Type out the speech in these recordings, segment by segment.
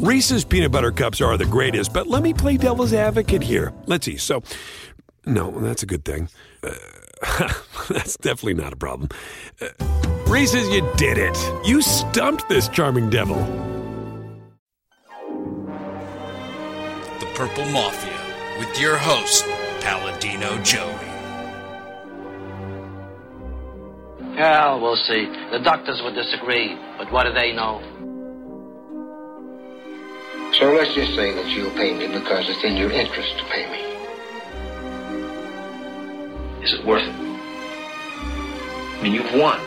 Reese's peanut butter cups are the greatest, but let me play devil's advocate here. Let's see. So, no, that's a good thing. Uh, that's definitely not a problem. Uh, Reese's, you did it. You stumped this charming devil. The Purple Mafia with your host, Paladino Joey. Well, we'll see. The doctors would disagree, but what do they know? So let's just say that you'll pay me because it's in your interest to pay me. Is it worth it? I mean, you've won.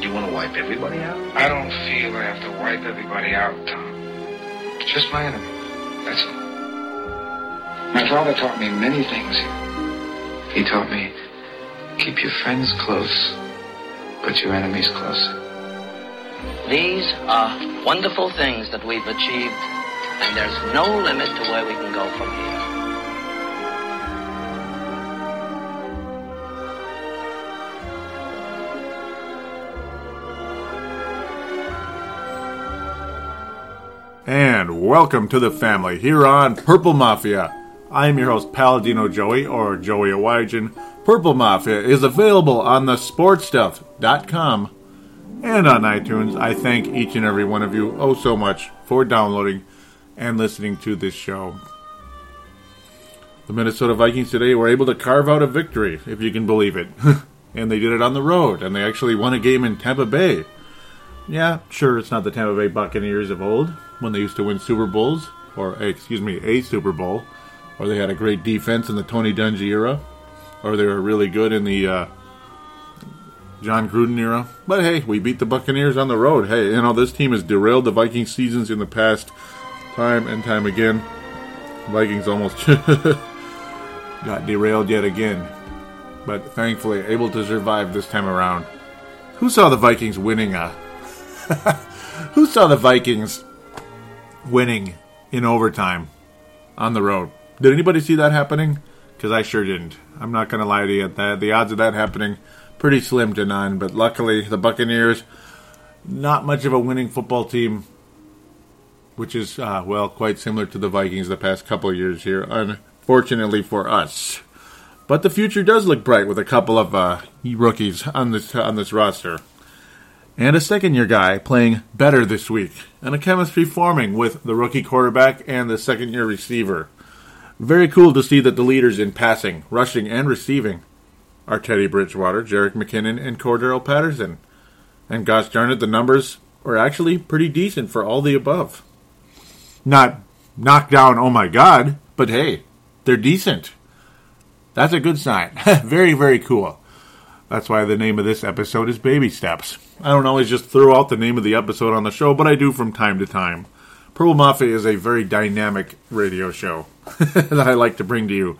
Do you want to wipe everybody out? I don't feel I have to wipe everybody out, Tom. Just my enemy. That's all. My father taught me many things. He taught me keep your friends close, but your enemies closer. These are wonderful things that we've achieved, and there's no limit to where we can go from here. And welcome to the family here on Purple Mafia. I am your host, Paladino Joey, or Joey Awajan. Purple Mafia is available on the sportstuff.com and on iTunes. I thank each and every one of you oh so much for downloading and listening to this show. The Minnesota Vikings today were able to carve out a victory, if you can believe it. and they did it on the road, and they actually won a game in Tampa Bay. Yeah, sure, it's not the Tampa Bay Buccaneers of old when they used to win Super Bowls, or excuse me, a Super Bowl, or they had a great defense in the Tony Dungy era, or they were really good in the uh, Jon Gruden era. But hey, we beat the Buccaneers on the road. Hey, you know this team has derailed the Viking seasons in the past, time and time again. Vikings almost got derailed yet again, but thankfully able to survive this time around. Who saw the Vikings winning uh, a who saw the Vikings winning in overtime on the road? Did anybody see that happening? Because I sure didn't. I'm not going to lie to you. The, the odds of that happening pretty slim to none. But luckily, the Buccaneers, not much of a winning football team, which is uh, well quite similar to the Vikings the past couple of years here. Unfortunately for us. But the future does look bright with a couple of uh, rookies on this on this roster and a second year guy playing better this week, and a chemistry forming with the rookie quarterback and the second year receiver. Very cool to see that the leaders in passing, rushing, and receiving are Teddy Bridgewater, Jerick McKinnon, and Cordarrelle Patterson. And gosh darn it, the numbers are actually pretty decent for all the above. Not knocked down, oh my god, but hey, they're decent. That's a good sign. very, very cool. That's why the name of this episode is Baby Steps. I don't always just throw out the name of the episode on the show, but I do from time to time. Purple Mafia is a very dynamic radio show that I like to bring to you.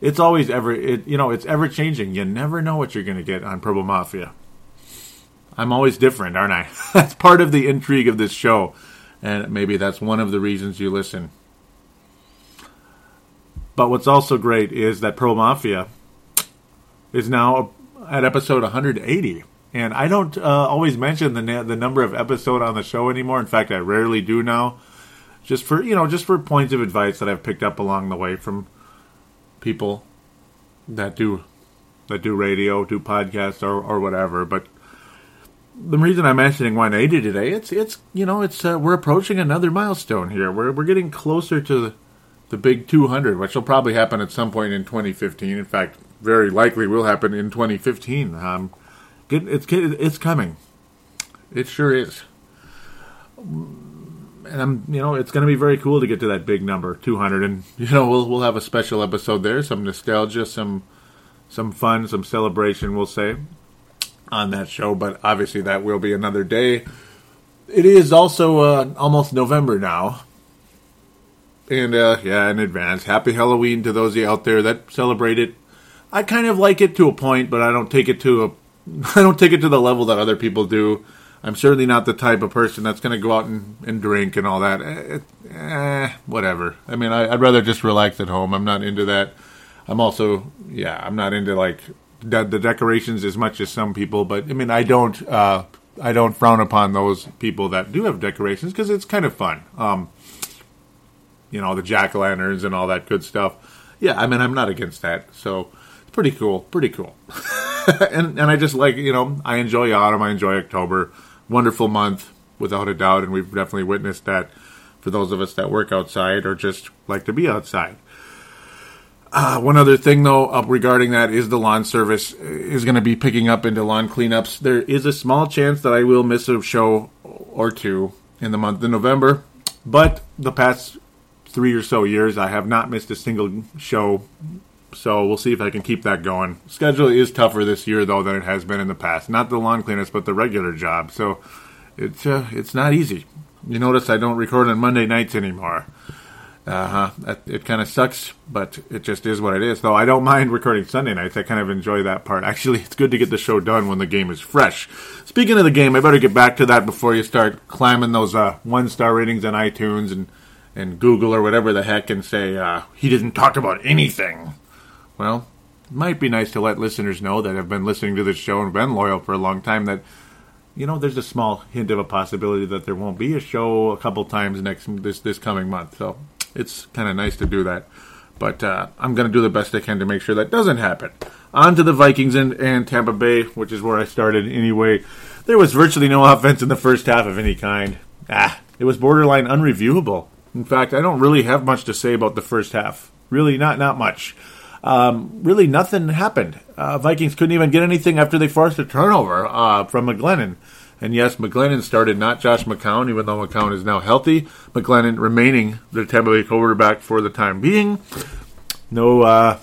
It's always ever, it, you know, it's ever changing. You never know what you're going to get on Purple Mafia. I'm always different, aren't I? that's part of the intrigue of this show, and maybe that's one of the reasons you listen. But what's also great is that Purple Mafia is now at episode 180. And I don't uh, always mention the na- the number of episode on the show anymore. In fact, I rarely do now. Just for you know, just for points of advice that I've picked up along the way from people that do that do radio, do podcasts, or or whatever. But the reason I'm mentioning 180 today, it's it's you know, it's uh, we're approaching another milestone here. We're we're getting closer to the, the big 200, which will probably happen at some point in 2015. In fact, very likely will happen in 2015. Um, it's it's coming. It sure is. And I'm, you know, it's going to be very cool to get to that big number, 200, and you know, we'll we'll have a special episode there, some nostalgia, some some fun, some celebration, we'll say, on that show. But obviously, that will be another day. It is also uh, almost November now, And uh, yeah, in advance, happy Halloween to those out there that celebrate it. I kind of like it to a point, but I don't take it to a I don't take it to the level that other people do. I'm certainly not the type of person that's going to go out and, and drink and all that. Eh, eh, whatever. I mean, I, would rather just relax at home. I'm not into that. I'm also, yeah, I'm not into like de- the decorations as much as some people. But I mean, I don't, uh, I don't frown upon those people that do have decorations because it's kind of fun. Um, you know, the jack o' lanterns and all that good stuff. Yeah, I mean, I'm not against that. So it's pretty cool. Pretty cool. and and I just like you know I enjoy autumn. I enjoy October. Wonderful month without a doubt, and we've definitely witnessed that for those of us that work outside or just like to be outside. Uh, one other thing, though, uh, regarding that is the lawn service is going to be picking up into lawn cleanups. There is a small chance that I will miss a show or two in the month of November, but the past three or so years, I have not missed a single show so we'll see if I can keep that going. Schedule is tougher this year though than it has been in the past. Not the lawn cleanups, but the regular job. So it's uh, it's not easy. You notice I don't record on Monday nights anymore. Uh huh. It kind of sucks, but it just is what it is. Though I don't mind recording Sunday nights. I kind of enjoy that part. Actually, it's good to get the show done when the game is fresh. Speaking of the game, I better get back to that before you start climbing those uh, one star ratings on iTunes and and Google or whatever the heck and say uh, he didn't talk about anything. Well, it might be nice to let listeners know that have been listening to this show and been loyal for a long time that you know there's a small hint of a possibility that there won't be a show a couple times next this this coming month. So it's kind of nice to do that. But uh, I'm going to do the best I can to make sure that doesn't happen. On to the Vikings and, and Tampa Bay, which is where I started anyway. There was virtually no offense in the first half of any kind. Ah, it was borderline unreviewable. In fact, I don't really have much to say about the first half. Really, not not much um, really nothing happened. Uh, Vikings couldn't even get anything after they forced a turnover uh, from McGlennon. And yes, McGlennon started, not Josh McCown, even though McCown is now healthy. McGlennon remaining the Tampa Bay quarterback for the time being. No, uh,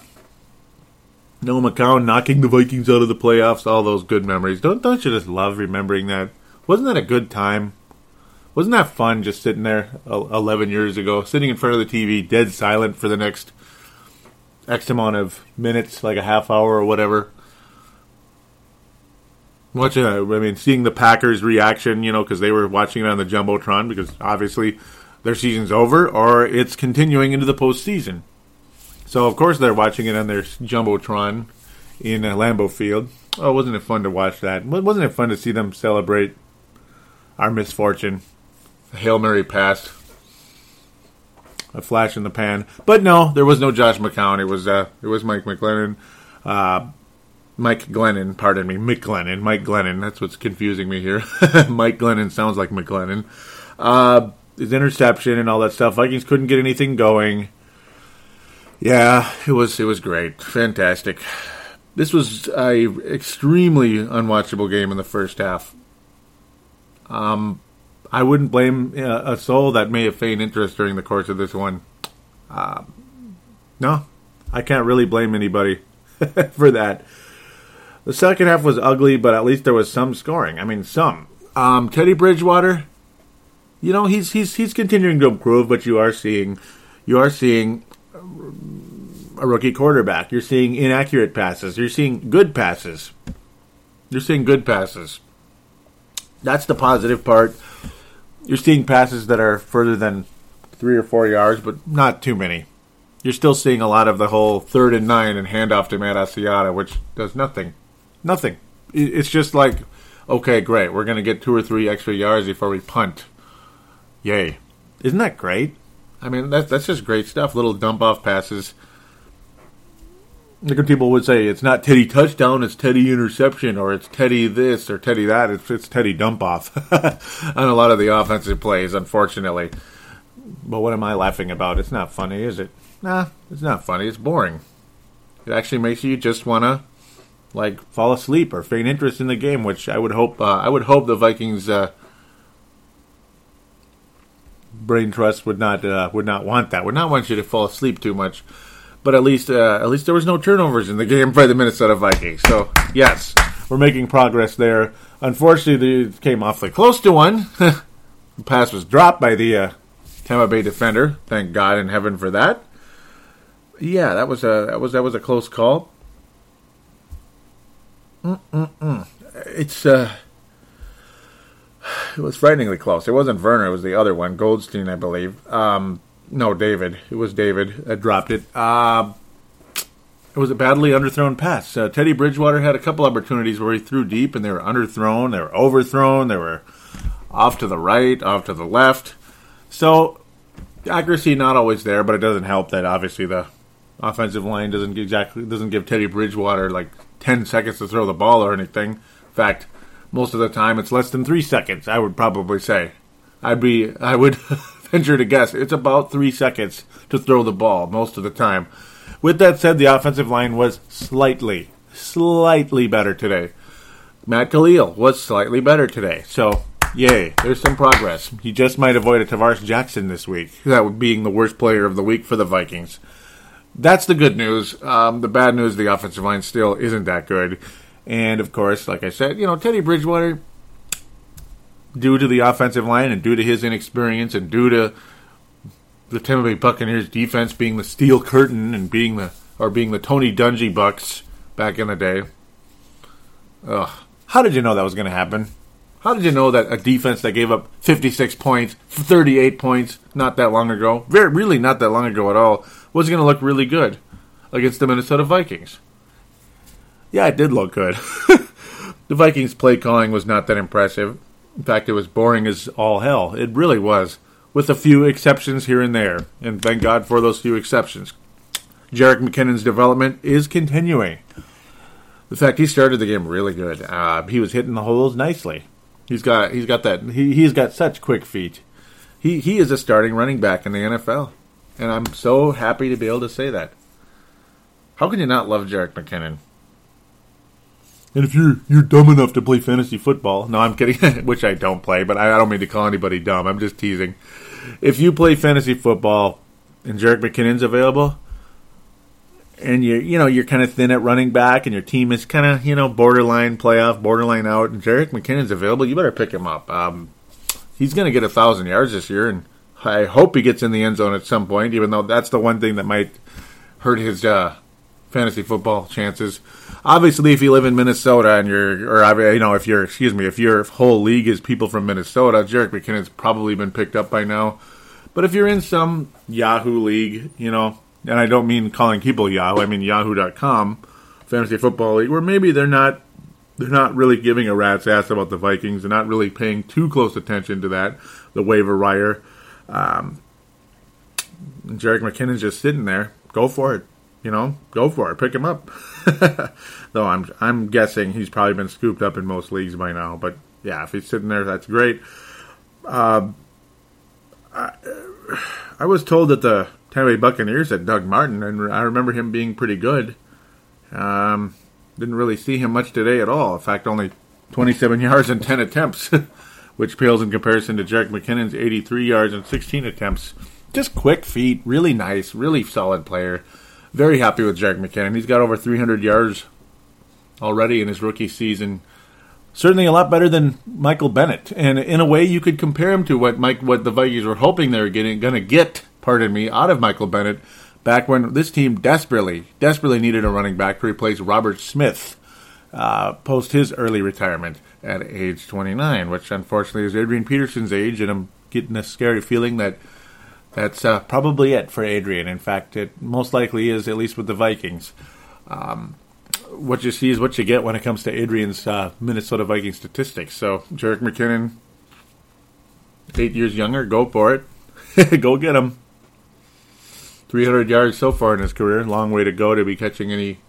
no McCown knocking the Vikings out of the playoffs. All those good memories. Don't don't you just love remembering that? Wasn't that a good time? Wasn't that fun? Just sitting there eleven years ago, sitting in front of the TV, dead silent for the next X amount of minutes, like a half hour or whatever. Watching, I mean, seeing the Packers' reaction, you know, because they were watching it on the jumbotron, because obviously their season's over or it's continuing into the postseason. So of course they're watching it on their jumbotron in uh, Lambeau Field. Oh, wasn't it fun to watch that? Wasn't it fun to see them celebrate our misfortune? A Hail Mary pass a flash in the pan. But no, there was no Josh McCown. It was uh, it was Mike McGlennon. Uh, Mike Glennon, pardon me, McGlennon, Mike Glennon. That's what's confusing me here. Mike Glennon sounds like McGlennon. Uh, his interception and all that stuff. Vikings couldn't get anything going. Yeah, it was it was great, fantastic. This was a extremely unwatchable game in the first half. Um, I wouldn't blame uh, a soul that may have feigned interest during the course of this one. Uh, no, I can't really blame anybody for that. The second half was ugly, but at least there was some scoring. I mean, some. Um, Teddy Bridgewater, you know, he's he's he's continuing to improve, but you are seeing you are seeing a rookie quarterback. You're seeing inaccurate passes. You're seeing good passes. You're seeing good passes. That's the positive part you're seeing passes that are further than three or four yards, but not too many. You're still seeing a lot of the whole third and nine and handoff to Matt Asiata, which does nothing. Nothing. It's just like, okay, great. We're going to get two or three extra yards before we punt. Yay. Isn't that great? I mean, that's, that's just great stuff. Little dump off passes like people would say, it's not Teddy touchdown, it's Teddy interception, or it's Teddy this or Teddy that. It's, it's Teddy dump off on a lot of the offensive plays, unfortunately. But what am I laughing about? It's not funny, is it? Nah, it's not funny. It's boring. It actually makes you just want to like fall asleep or feign interest in the game, which I would hope. Uh, I would hope the Vikings uh, brain trust would not uh, would not want that. Would not want you to fall asleep too much but at least uh, at least there was no turnovers in the game by the Minnesota Vikings. So yes, we're making progress there. Unfortunately, it came awfully close to one. the pass was dropped by the uh, Tampa Bay defender. Thank God in heaven for that. Yeah, that was a that was that was a close call. Mm-mm-mm. It's uh, it was frighteningly close. It wasn't Werner; it was the other one, Goldstein, I believe. Um, no, David. It was David that dropped it. Uh, it was a badly underthrown pass. Uh, Teddy Bridgewater had a couple opportunities where he threw deep, and they were underthrown, they were overthrown, they were off to the right, off to the left. So accuracy not always there, but it doesn't help that obviously the offensive line doesn't exactly doesn't give Teddy Bridgewater like ten seconds to throw the ball or anything. In fact, most of the time it's less than three seconds. I would probably say. I'd be I would venture to guess it's about three seconds to throw the ball most of the time. With that said, the offensive line was slightly, slightly better today. Matt Kalil was slightly better today. So Yay, there's some progress. He just might avoid a Tarvaris Jackson this week, that would be being the worst player of the week for the Vikings. That's the good news. Um, the bad news, the offensive line still isn't that good. And of course, like I said, you know, Teddy Bridgewater, due to the offensive line and due to his inexperience and due to the Tampa Bay Buccaneers defense being the steel curtain and being the or being the Tony Dungy Bucks back in the day. Ugh. How did you know that was going to happen? How did you know that a defense that gave up 56 points, 38 points, not that long ago, very really not that long ago at all, was going to look really good against the Minnesota Vikings? Yeah, it did look good. the Vikings' play calling was not that impressive. In fact, it was boring as all hell. It really was, with a few exceptions here and there. And thank God for those few exceptions. Jerick McKinnon's development is continuing. The fact he started the game really good. Uh, he was hitting the holes nicely. He's got he's got that he he's got such quick feet. He he is a starting running back in the NFL, and I'm so happy to be able to say that. How can you not love Jerick McKinnon? And if you're you're dumb enough to play fantasy football, no, I'm kidding. Which I don't play, but I, I don't mean to call anybody dumb. I'm just teasing. If you play fantasy football and Jerick McKinnon's available, and you you know you're kind of thin at running back, and your team is kind of you know borderline playoff, borderline out, and Jerick McKinnon's available, you better pick him up. Um, he's going to get a thousand yards this year, and I hope he gets in the end zone at some point. Even though that's the one thing that might hurt his uh, fantasy football chances. Obviously, if you live in Minnesota and you're, or you know, if you're, excuse me, if your whole league is people from Minnesota, Jerick McKinnon's probably been picked up by now. But if you're in some Yahoo league, you know, and I don't mean calling people Yahoo, I mean Yahoo.com, fantasy football league, where maybe they're not they're not really giving a rat's ass about the Vikings. They're not really paying too close attention to that, the waiver wire. Um, Jerick McKinnon's just sitting there. Go for it. You know, go for it. Pick him up. Though I'm I'm guessing he's probably been scooped up in most leagues by now. But yeah, if he's sitting there, that's great. Uh, I, I was told that the Tampa Bay Buccaneers at Doug Martin, and I remember him being pretty good. Um, didn't really see him much today at all. In fact, only 27 yards and 10 attempts, which pales in comparison to Jerick McKinnon's 83 yards and 16 attempts. Just quick feet, really nice, really solid player. Very happy with Jerick McKinnon. He's got over 300 yards already in his rookie season. Certainly a lot better than Michael Bennett, and in a way, you could compare him to what Mike, what the Vikings were hoping they were getting, going to get pardon me, out of Michael Bennett back when this team desperately, desperately needed a running back to replace Robert Smith uh, post his early retirement at age 29, which unfortunately is Adrian Peterson's age, and I'm getting a scary feeling that that's uh, probably it for Adrian. In fact, it most likely is, at least with the Vikings. Um, what you see is what you get when it comes to Adrian's uh, Minnesota Viking statistics. So, Jerick McKinnon, eight years younger, go for it. go get him. 300 yards so far in his career. Long way to go to be catching any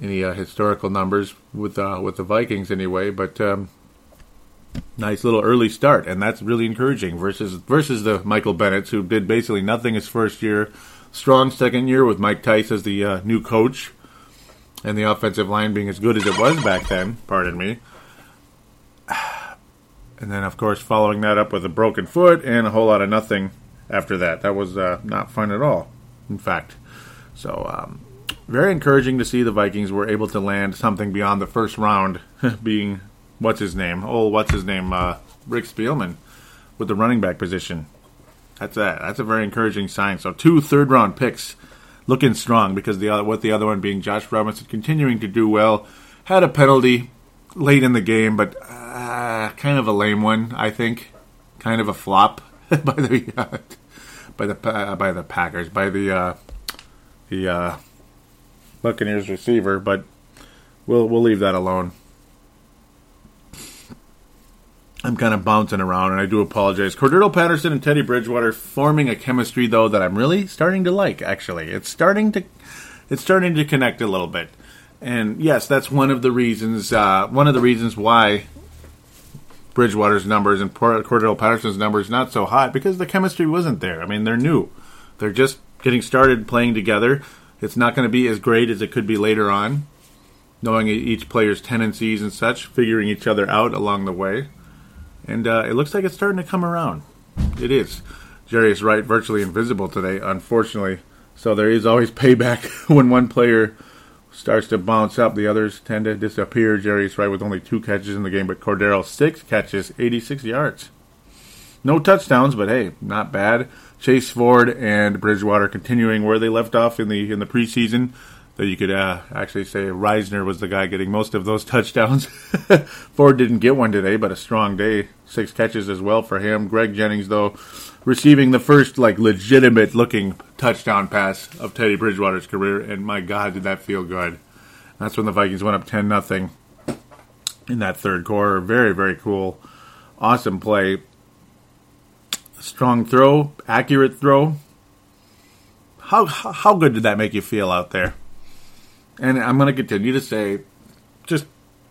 any uh, historical numbers with uh, with the Vikings anyway. But um, nice little early start, and that's really encouraging versus versus the Michael Bennett's who did basically nothing his first year. Strong second year with Mike Tice as the uh, new coach, and the offensive line being as good as it was back then. Pardon me. And then, of course, following that up with a broken foot and a whole lot of nothing after that. That was uh, not fun at all in fact. So, um, very encouraging to see the Vikings were able to land something beyond the first round, being what's his name? Oh, what's his name? Uh, Rick Spielman with the running back position. That's a that's a very encouraging sign. So two third round picks looking strong because the other with the other one being Josh Robinson continuing to do well. Had a penalty late in the game, but uh, kind of a lame one, I think. Kind of a flop by the uh, by the uh, by the Packers by the uh, the uh, Buccaneers receiver, but we'll we'll leave that alone. I'm kind of bouncing around, and I do apologize. Cordarrelle Patterson and Teddy Bridgewater forming a chemistry, though, that I'm really starting to like. Actually, it's starting to it's starting to connect a little bit, and yes, that's one of the reasons. Uh, one of the reasons why Bridgewater's numbers and Cordarrelle Patterson's numbers not so hot because the chemistry wasn't there. I mean, they're new, they're just getting started playing together. It's not going to be as great as it could be later on, knowing each player's tendencies and such, figuring each other out along the way and uh, it looks like it's starting to come around. It is. Jarius Wright, virtually invisible today, unfortunately. So there is always payback when one player starts to bounce up. The others tend to disappear. Jarius Wright with only two catches in the game, but Cordarrelle six catches, 86 yards. No touchdowns, but hey, not bad. Chase Ford and Bridgewater continuing where they left off in the in the preseason that you could uh, actually say Risner was the guy getting most of those touchdowns. Ford didn't get one today, but a strong day. Six catches as well for him. Greg Jennings, though, receiving the first like legitimate looking touchdown pass of Teddy Bridgewater's career, and my God, did that feel good. That's when the Vikings went up ten nothing in that third quarter. Very very cool, awesome play. Strong throw, accurate throw. How how good did that make you feel out there? And I'm going to continue to say, just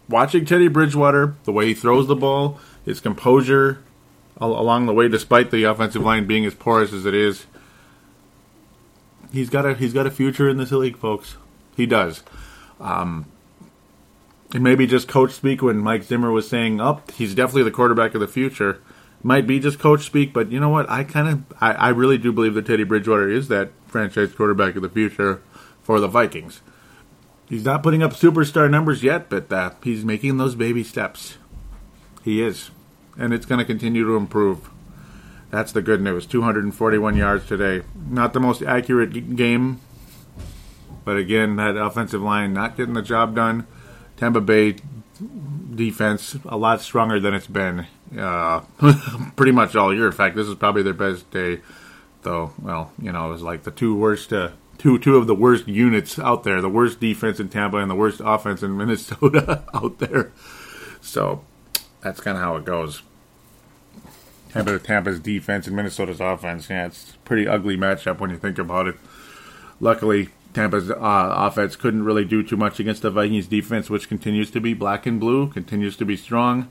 watching Teddy Bridgewater, the way he throws the ball, his composure along the way, despite the offensive line being as porous as it is, he's got a he's got a future in this league, folks. He does. Um, it may be just coach speak when Mike Zimmer was saying, "Up, oh, he's definitely the quarterback of the future." Might be just coach speak, but you know what? I kind of, I, I really do believe that Teddy Bridgewater is that franchise quarterback of the future for the Vikings. He's not putting up superstar numbers yet, but uh, he's making those baby steps. He is. And it's going to continue to improve. That's the good news. 241 yards today. Not the most accurate game, but again, that offensive line not getting the job done. Tampa Bay defense a lot stronger than it's been uh, pretty much all year. In fact, this is probably their best day, though. Well, you know, it was like the two worst uh, two two of the worst units out there, the worst defense in Tampa and the worst offense in Minnesota out there. So that's kind of how it goes. Tampa Tampa's defense and Minnesota's offense. Yeah, it's pretty ugly matchup when you think about it. Luckily, Tampa's uh, offense couldn't really do too much against the Vikings defense, which continues to be black and blue, continues to be strong,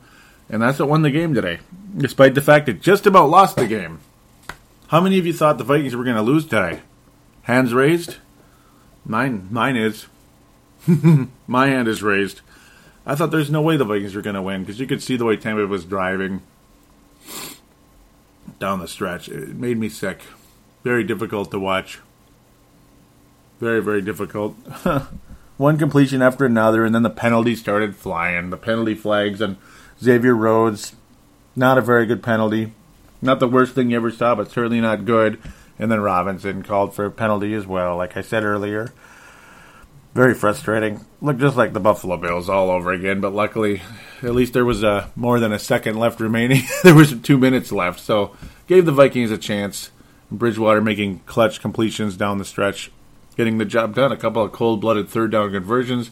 and that's what won the game today, despite the fact it just about lost the game. How many of you thought the Vikings were going to lose today? Hands raised? Mine, mine is. My hand is raised. I thought there's no way the Vikings were going to win because you could see the way Tampa was driving down the stretch. It made me sick. Very difficult to watch. Very, very difficult. One completion after another, and then the penalties started flying. The penalty flags and Xavier Rhodes. Not a very good penalty. Not the worst thing you ever saw, but certainly not good. And then Robinson called for a penalty as well, like I said earlier. Very frustrating. Looked just like the Buffalo Bills all over again, but luckily, at least there was a, uh, more than a second left remaining. there was two minutes left, so gave the Vikings a chance. Bridgewater making clutch completions down the stretch, getting the job done. A couple of cold-blooded third down conversions,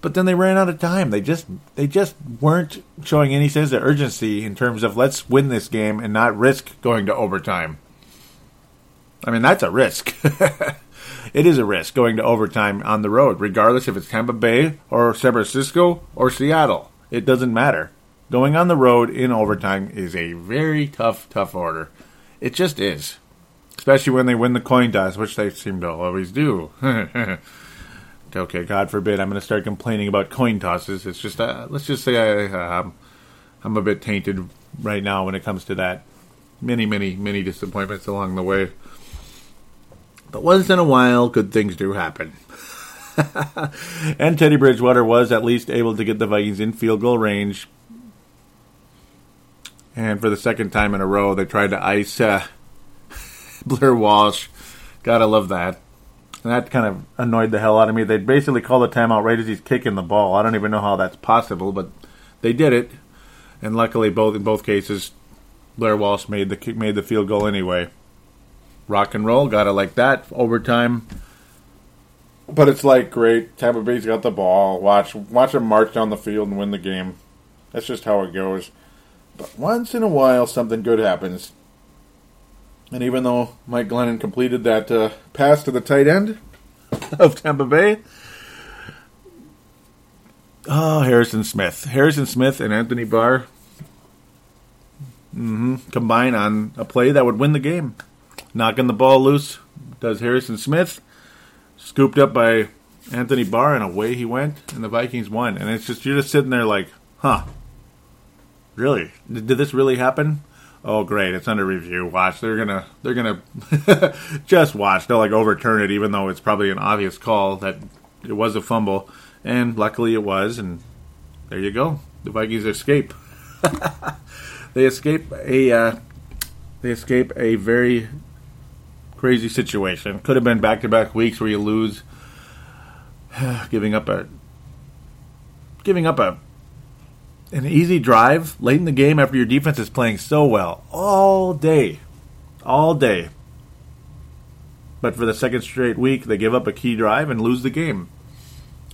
but then they ran out of time. They just they just weren't showing any sense of urgency in terms of let's win this game and not risk going to overtime. I mean, that's a risk. it is a risk going to overtime on the road, regardless if it's Tampa Bay or San Francisco or Seattle. It doesn't matter. Going on the road in overtime is a very tough, tough order. It just is. Especially when they win the coin toss, which they seem to always do. okay, God forbid I'm going to start complaining about coin tosses. It's just, uh, let's just say I, uh, I'm a bit tainted right now when it comes to that. Many, many, many disappointments along the way. But once in a while, good things do happen. and Teddy Bridgewater was at least able to get the Vikings in field goal range. And for the second time in a row, they tried to ice uh, Blair Walsh. Gotta love that. And that kind of annoyed the hell out of me. They basically called the timeout right as he's kicking the ball. I don't even know how that's possible, but they did it. And luckily, both in both cases, Blair Walsh made the made the field goal anyway. Rock and roll, gotta like that. Overtime. But it's like great. Tampa Bay's got the ball. Watch watch them march down the field and win the game. That's just how it goes. But once in a while, something good happens. And even though Mike Glennon completed that uh, pass to the tight end of Tampa Bay, oh, Harrison Smith. Harrison Smith and Anthony Barr mm-hmm, combine on a play that would win the game. Knocking the ball loose does Harrison Smith. Scooped up by Anthony Barr, and away he went, and the Vikings won. And it's just, you're just sitting there like, huh, really? Did this really happen? Oh, great! It's under review. Watch, they're gonna they're gonna just watch. They'll like overturn it, even though it's probably an obvious call that it was a fumble, and luckily it was. And there you go. The Vikings escape. they escape a uh, they escape a very crazy situation. Could have been back to back weeks where you lose, giving up a giving up a an easy drive late in the game after your defense is playing so well all day, all day. But for the second straight week, they give up a key drive and lose the game.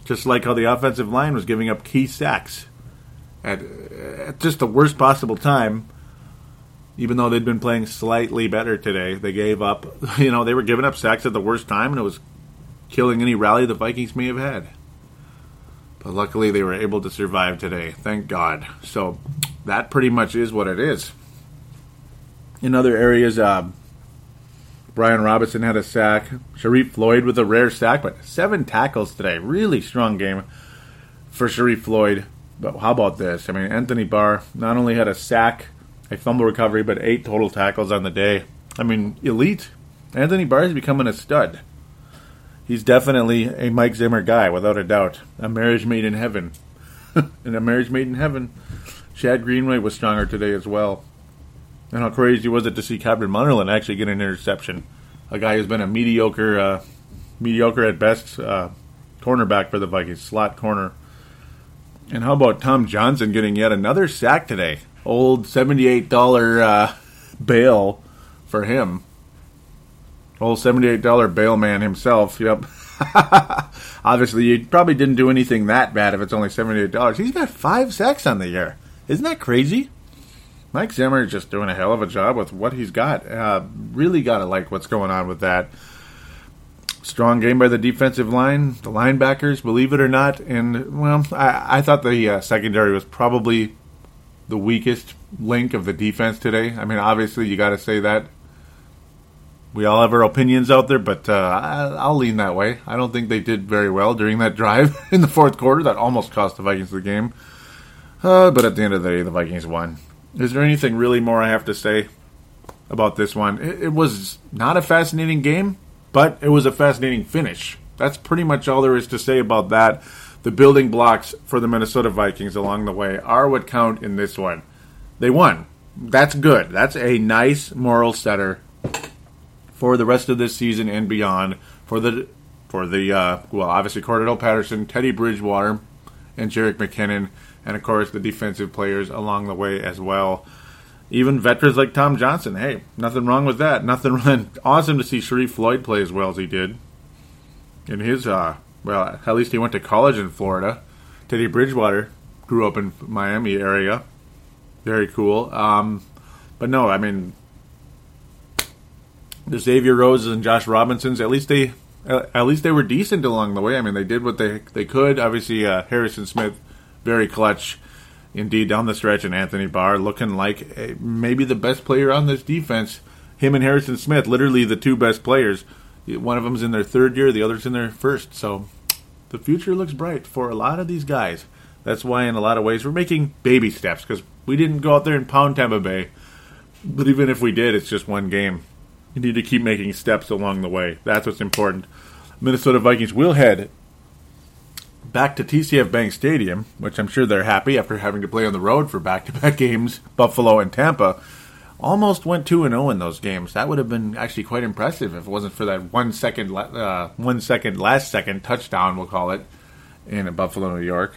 Just like how the offensive line was giving up key sacks at, at just the worst possible time. Even though they'd been playing slightly better today, they gave up. You know, they were giving up sacks at the worst time, and it was killing any rally the Vikings may have had. But luckily, they were able to survive today. Thank God. So that pretty much is what it is. In other areas, uh, Brian Robison had a sack. Sharrif Floyd with a rare sack, but seven tackles today. Really strong game for Sharrif Floyd. But how about this? I mean, Anthony Barr not only had a sack, a fumble recovery, but eight total tackles on the day. I mean, elite. Anthony Barr is becoming a stud he's definitely a Mike Zimmer guy, without a doubt. A marriage made in heaven. and a marriage made in heaven. Chad Greenway was stronger today as well. And how crazy was it to see Captain Munnerlyn actually get an interception? A guy who's been a mediocre, uh, mediocre at best uh, cornerback for the Vikings, slot corner. And how about Tom Johnson getting yet another sack today? Old $78 uh, bail for him. Old $78 bail man himself. Yep. Obviously, you probably didn't do anything that bad if it's only $78. He's got five sacks on the year. Isn't that crazy? Mike Zimmer is just doing a hell of a job with what he's got. Uh, really got to like what's going on with that. Strong game by the defensive line, the linebackers, believe it or not. And, well, I, I thought the uh, secondary was probably the weakest link of the defense today. I mean, obviously, you got to say that we all have our opinions out there, but uh, I, will lean that way. I don't think they did very well during that drive in the fourth quarter that almost cost the Vikings the game. Uh, but at the end of the day, the Vikings won. Is there anything really more I have to say about this one? It, it was not a fascinating game, but it was a fascinating finish. That's pretty much all there is to say about that. The building blocks for the Minnesota Vikings along the way are what count in this one. They won. That's good. That's a nice moral setter for the rest of this season and beyond for the for the uh, well, obviously Cordarrelle Patterson, Teddy Bridgewater, and Jerick McKinnon, and of course the defensive players along the way as well. Even veterans like Tom Johnson. Hey, nothing wrong with that. Nothing wrong. Awesome to see Sharrif Floyd play as well as he did. In his uh, well, at least he went to college in Florida. Teddy Bridgewater grew up in Miami area. Very cool. Um, but no, I mean the Xavier Roses and Josh Robinsons, at least they at least they were decent along the way. I mean, they did what they they could. Obviously, uh, Harrison Smith, very clutch indeed down the stretch, and Anthony Barr looking like a, maybe the best player on this defense. Him and Harrison Smith, literally the two best players. One of them's in their third year, the other's in their first. So the future looks bright for a lot of these guys. That's why, in a lot of ways, we're making baby steps because we didn't go out there and pound Tampa Bay. But even if we did, it's just one game. You need to keep making steps along the way. That's what's important. Minnesota Vikings will head back to TCF Bank Stadium, which I'm sure they're happy after having to play on the road for back to back games, Buffalo and Tampa. Almost went two and zero in those games. That would have been actually quite impressive if it wasn't for that one second, uh, one second, last second touchdown, we'll call it, in Buffalo, New York.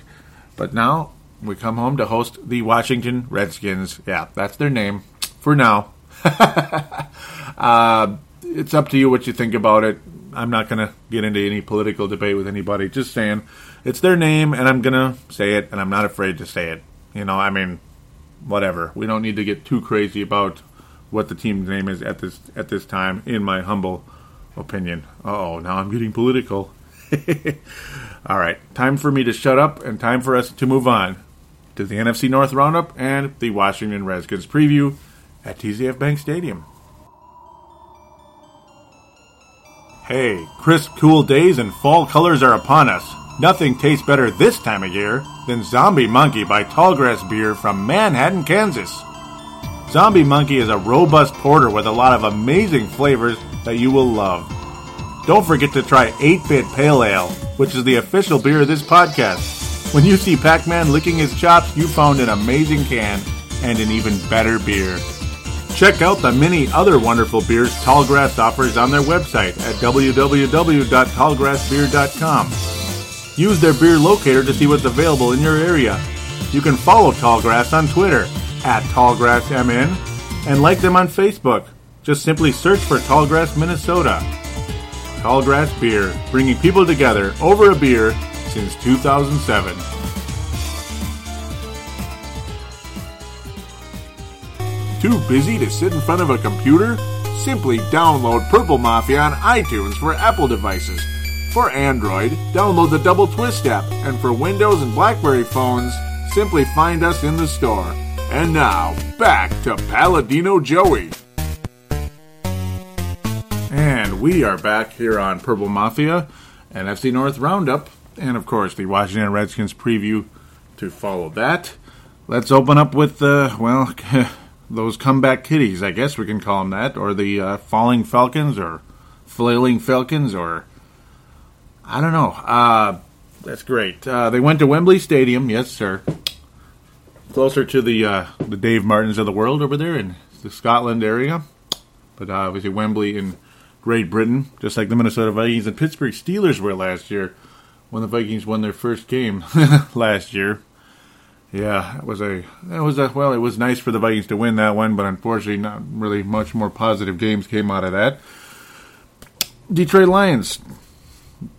But now we come home to host the Washington Redskins. Yeah, that's their name for now. uh, it's up to you what you think about it. I'm not going to get into any political debate with anybody. Just saying, it's their name, and I'm going to say it, and I'm not afraid to say it. You know, I mean, whatever. We don't need to get too crazy about what the team's name is at this at this time, in my humble opinion. Oh, now I'm getting political. All right, time for me to shut up, and time for us to move on to the NFC North Roundup and the Washington Redskins preview at TCF Bank Stadium. Hey, crisp, cool days and fall colors are upon us. Nothing tastes better this time of year than Zombie Monkey by Tallgrass Beer from Manhattan, Kansas. Zombie Monkey is a robust porter with a lot of amazing flavors that you will love. Don't forget to try 8 Bit Pale Ale, which is the official beer of this podcast. When you see Pac Man licking his chops, you found an amazing can and an even better beer. Check out the many other wonderful beers Tallgrass offers on their website at www.tallgrassbeer.com. Use their beer locator to see what's available in your area. You can follow Tallgrass on Twitter at TallgrassMN and like them on Facebook. Just simply search for Tallgrass, Minnesota. Tallgrass Beer, bringing people together over a beer since 2007. Too busy to sit in front of a computer? Simply download Purple Mafia on iTunes for Apple devices. For Android, download the Double Twist app, and for Windows and Blackberry phones, simply find us in the store. And now, back to Paladino Joey. And we are back here on Purple Mafia and FC North Roundup, and of course the Washington Redskins preview to follow that. Let's open up with the, well, those comeback kitties, I guess we can call them that, or the uh, falling falcons, or flailing falcons, or I don't know. Uh, that's great. Uh, they went to Wembley Stadium, yes, sir. Closer to the uh, the Dave Martins of the world over there in the Scotland area, but uh, obviously Wembley in Great Britain, just like the Minnesota Vikings and Pittsburgh Steelers were last year when the Vikings won their first game last year. Yeah, it was a it was a well, it was nice for the Vikings to win that one, but unfortunately, not really much more positive games came out of that. Detroit Lions.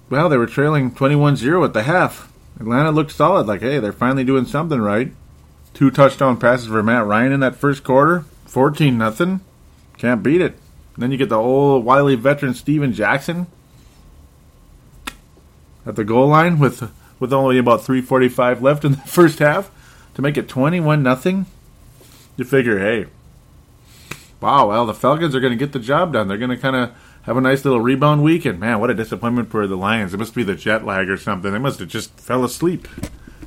Well, they were trailing 21-0 at the half. Atlanta looked solid, like, hey, they're finally doing something right. Two touchdown passes for Matt Ryan in that first quarter, 14 nothing. Can't beat it. Then you get the old wily veteran Steven Jackson at the goal line with with only about 3:45 left in the first half to make it 21 nothing. You figure, hey, wow, well, the Falcons are going to get the job done. They're going to kind of have a nice little rebound weekend. Man, what a disappointment for the Lions. It must be the jet lag or something. They must have just fell asleep.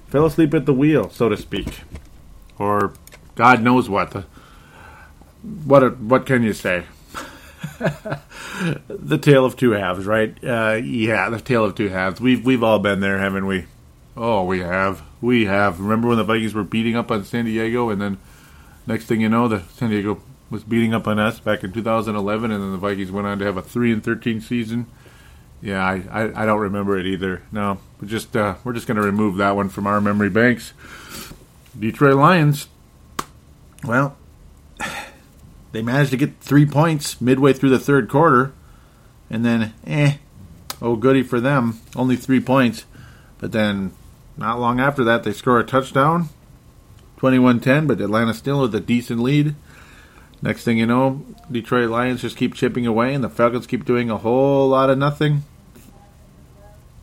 Fell asleep at the wheel, so to speak. Or God knows what. What what can you say? the tale of two halves, right? Uh, yeah, the tale of two halves. We've we've all been there, haven't we? Oh, we have. We have. Remember when the Vikings were beating up on San Diego, and then next thing you know, the San Diego was beating up on us back in 2011, and then the Vikings went on to have a three and 13 season. Yeah, I, I, I don't remember it either. No, we just uh, we're just going to remove that one from our memory banks. Detroit Lions. Well, they managed to get three points midway through the third quarter, and then eh, oh goody for them, only three points. But then, not long after that, they score a touchdown, 21-10. But Atlanta still with a decent lead. Next thing you know, Detroit Lions just keep chipping away, and the Falcons keep doing a whole lot of nothing.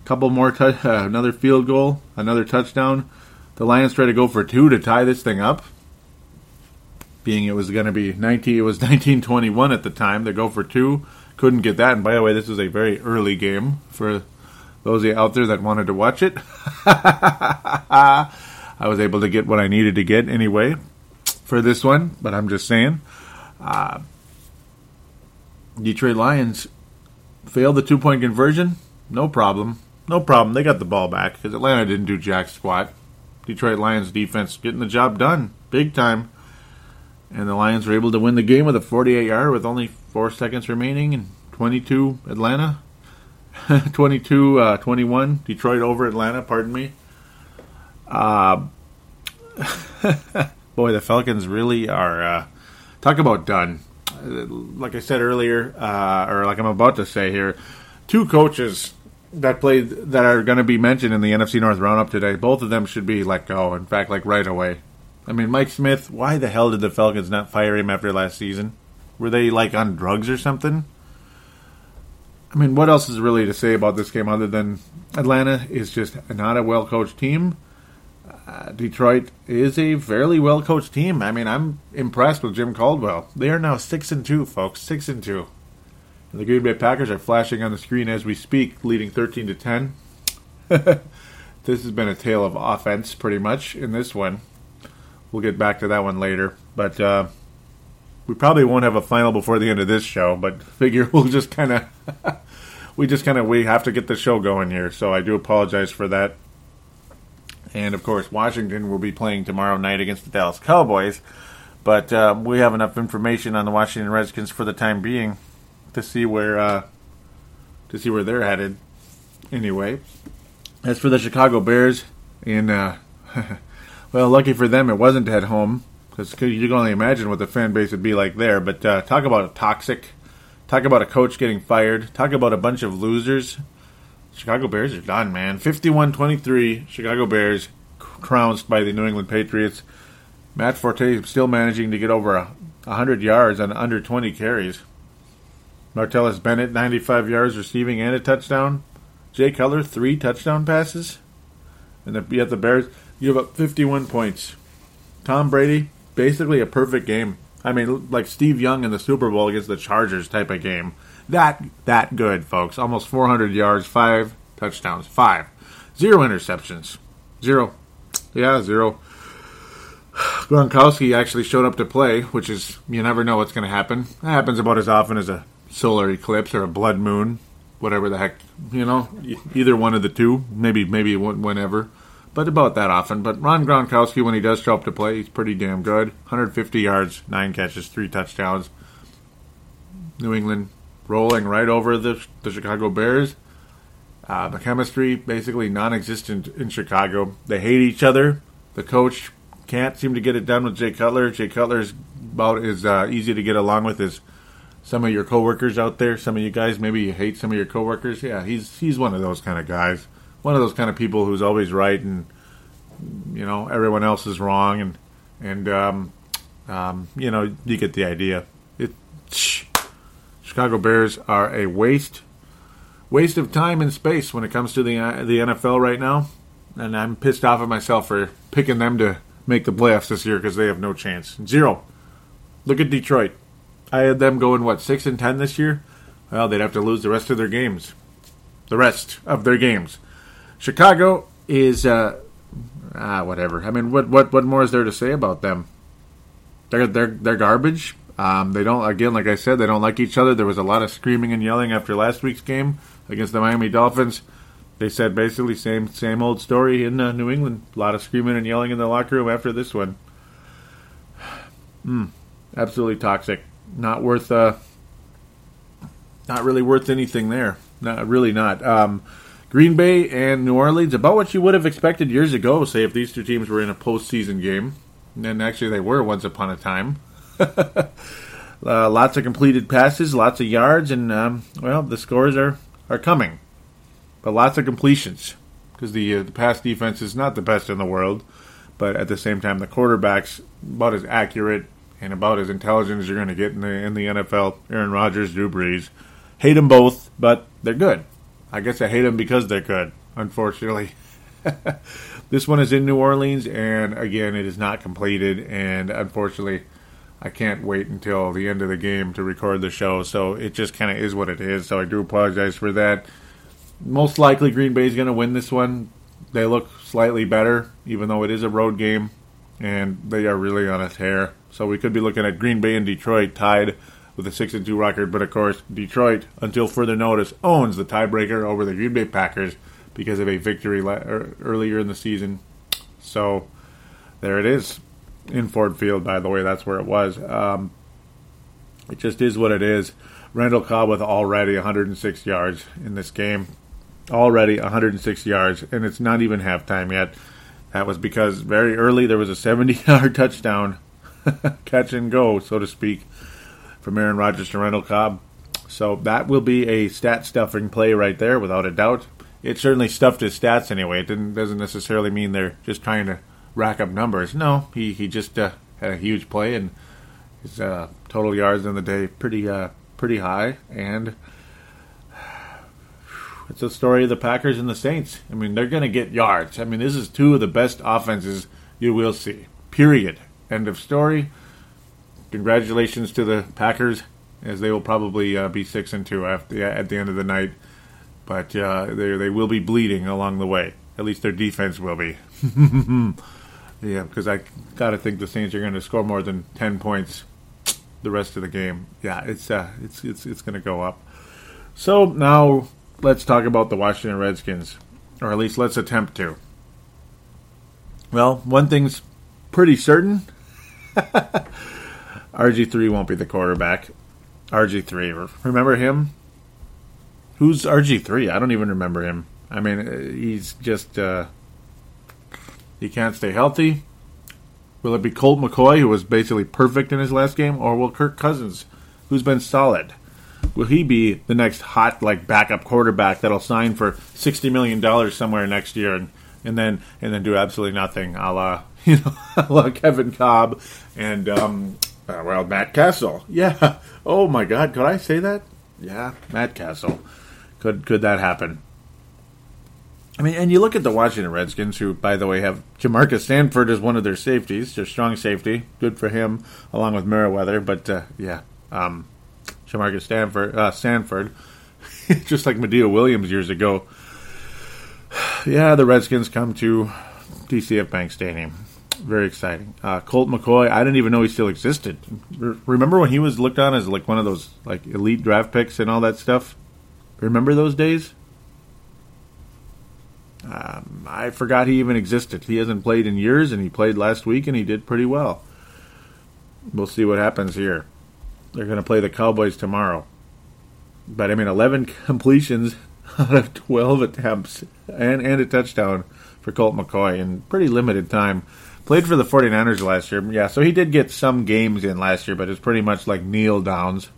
Couple more, t- uh, another field goal, another touchdown. The Lions try to go for two to tie this thing up. Being it was going to be 19, it was 1921 at the time. They go for two, couldn't get that. And by the way, this was a very early game for those of you out there that wanted to watch it. I was able to get what I needed to get anyway for this one, but I'm just saying. Uh, Detroit Lions failed the two point conversion. No problem. No problem. They got the ball back because Atlanta didn't do jack squat. Detroit Lions defense getting the job done big time. And the Lions were able to win the game with a 48 yard with only four seconds remaining and 22 Atlanta. 22 uh, 21 Detroit over Atlanta, pardon me. Uh, boy, the Falcons really are. Uh, talk about done. Like I said earlier, uh, or like I'm about to say here, two coaches that played that are going to be mentioned in the NFC North roundup today. Both of them should be let go. In fact, like right away. I mean, Mike Smith. Why the hell did the Falcons not fire him after last season? Were they like on drugs or something? I mean, what else is really to say about this game other than Atlanta is just not a well coached team? Uh, Detroit is a fairly well coached team. I mean, I'm impressed with Jim Caldwell. They are now six and two, folks. Six and two. And the Green Bay Packers are flashing on the screen as we speak, leading thirteen to ten. this has been a tale of offense, pretty much in this one. We'll get back to that one later, but uh, we probably won't have a final before the end of this show. But figure we'll just kind of we just kind of we have to get the show going here. So I do apologize for that. And of course, Washington will be playing tomorrow night against the Dallas Cowboys. But uh, we have enough information on the Washington Redskins for the time being to see where uh, to see where they're headed. Anyway, as for the Chicago Bears, in uh, well, lucky for them, it wasn't at home because you can only imagine what the fan base would be like there. But uh, talk about a toxic, talk about a coach getting fired, talk about a bunch of losers. Chicago Bears are done, man. 51-23, Chicago Bears trounced by the New England Patriots. Matt Forte still managing to get over a 100 yards on under 20 carries. Martellus Bennett, 95 yards receiving and a touchdown. Jay Cutler, three touchdown passes. And yet the Bears give up 51 points. Tom Brady, basically a perfect game. I mean, like Steve Young in the Super Bowl against the Chargers type of game. That that good, folks. Almost 400 yards, five touchdowns, five, zero interceptions, zero. Yeah, zero. Gronkowski actually showed up to play, which is you never know what's going to happen. That happens about as often as a solar eclipse or a blood moon, whatever the heck you know. Either one of the two, maybe maybe whenever, but about that often. But Rob Gronkowski, when he does show up to play, he's pretty damn good. 150 yards, nine catches, three touchdowns. New England rolling right over the, the Chicago Bears. Uh, the chemistry basically non-existent in Chicago. They hate each other. The coach can't seem to get it done with Jay Cutler. Jay Cutler is about as uh, easy to get along with as some of your coworkers out there. Some of you guys maybe you hate some of your coworkers. Yeah, he's he's one of those kind of guys. One of those kind of people who's always right and you know everyone else is wrong and and um, um, you know you get the idea. It. Chicago Bears are a waste waste of time and space when it comes to the uh, the NFL right now, and I'm pissed off at myself for picking them to make the playoffs this year because they have no chance. Zero. Look at Detroit. I had them going what six and ten this year. Well, they'd have to lose the rest of their games. The rest of their games. Chicago is uh, ah whatever. I mean, what what what more is there to say about them? They're they're they're garbage. Um, they don't, again, like I said, they don't like each other. There was a lot of screaming and yelling after last week's game against the Miami Dolphins. They said basically same same old story in uh, New England. A lot of screaming and yelling in the locker room after this one. Mm, absolutely toxic. Not worth. Uh, not really worth anything there. Not really not. Um, Green Bay and New Orleans about what you would have expected years ago. Say if these two teams were in a postseason game, and actually they were once upon a time. uh, lots of completed passes, lots of yards, and um, well, the scores are are coming. But lots of completions because the uh, the pass defense is not the best in the world, but at the same time, the quarterback's about as accurate and about as intelligent as you're going to get in the in the NFL. Aaron Rodgers, Drew Brees, hate them both, but they're good. I guess I hate them because they're good. Unfortunately. this one is in New Orleans, and again, it is not completed. And unfortunately, I can't wait until the end of the game to record the show, so it just kind of is what it is. So I do apologize for that. Most likely, Green Bay is going to win this one. They look slightly better, even though it is a road game, and they are really on a tear. So we could be looking at Green Bay and Detroit tied with a six and two record. But of course, Detroit, until further notice, owns the tiebreaker over the Green Bay Packers because of a victory er, earlier in the season. So there it is. In Ford Field, by the way. That's where it was. Um, it just is what it is. Randall Cobb with already 106 yards in this game. Already 106 yards, and it's not even halftime yet. That was because very early there was a 70 yard touchdown, catch and go, so to speak, from Aaron Rodgers to Randall Cobb. So that will be a stat stuffing play right there, without a doubt. It certainly stuffed his stats anyway. It doesn't necessarily mean they're just trying to rack up numbers. No, he, he just uh, had a huge play, and his uh, total yards in the day pretty uh, pretty high. And it's a story of the Packers and the Saints. I mean, they're going to get yards. I mean, this is two of the best offenses you will see. Period. End of story. Congratulations to the Packers, as they will probably uh, be six and two after at the end of the night. But uh, they they will be bleeding along the way. At least their defense will be. yeah, because I got to think the Saints are going to score more than ten points the rest of the game. Yeah, it's uh, it's it's it's going to go up. So now let's talk about the Washington Redskins, or at least let's attempt to. Well, one thing's pretty certain RG3 won't be the quarterback. RG3, remember him? Who's RG3? I don't even remember him. I mean, uh, he's just. Uh, he can't stay healthy. Will it be Colt McCoy, who was basically perfect in his last game, or will Kirk Cousins, who's been solid? will he be the next hot like backup quarterback that'll sign for sixty million dollars somewhere next year and, and then and then do absolutely nothing, a la you know, a la Kevin Kolb and um, uh, well Matt Cassel. Yeah. Oh my God, could I say that? Yeah, Matt Cassel. Could could that happen? I mean, and you look at the Washington Redskins, who, by the way, have Jamarca Stanford as one of their safeties, their strong safety. Good for him, along with Meriweather. But uh, yeah, um, Jamarcus Stanford, uh, Sanford, just like Madieu Williams years ago. Yeah, the Redskins come to TCF Bank Stadium. Very exciting. Uh, Colt McCoy, I didn't even know he still existed. remember when he was looked on as like one of those like elite draft picks and all that stuff? Remember those days? Um, I forgot he even existed. He hasn't played in years, and he played last week, and he did pretty well. We'll see what happens here. They're going to play the Cowboys tomorrow. But I mean, 11 completions out of 12 attempts and, and a touchdown for Colt McCoy in pretty limited time. Played for the 49ers last year. Yeah, so he did get some games in last year, but it's pretty much like kneel downs.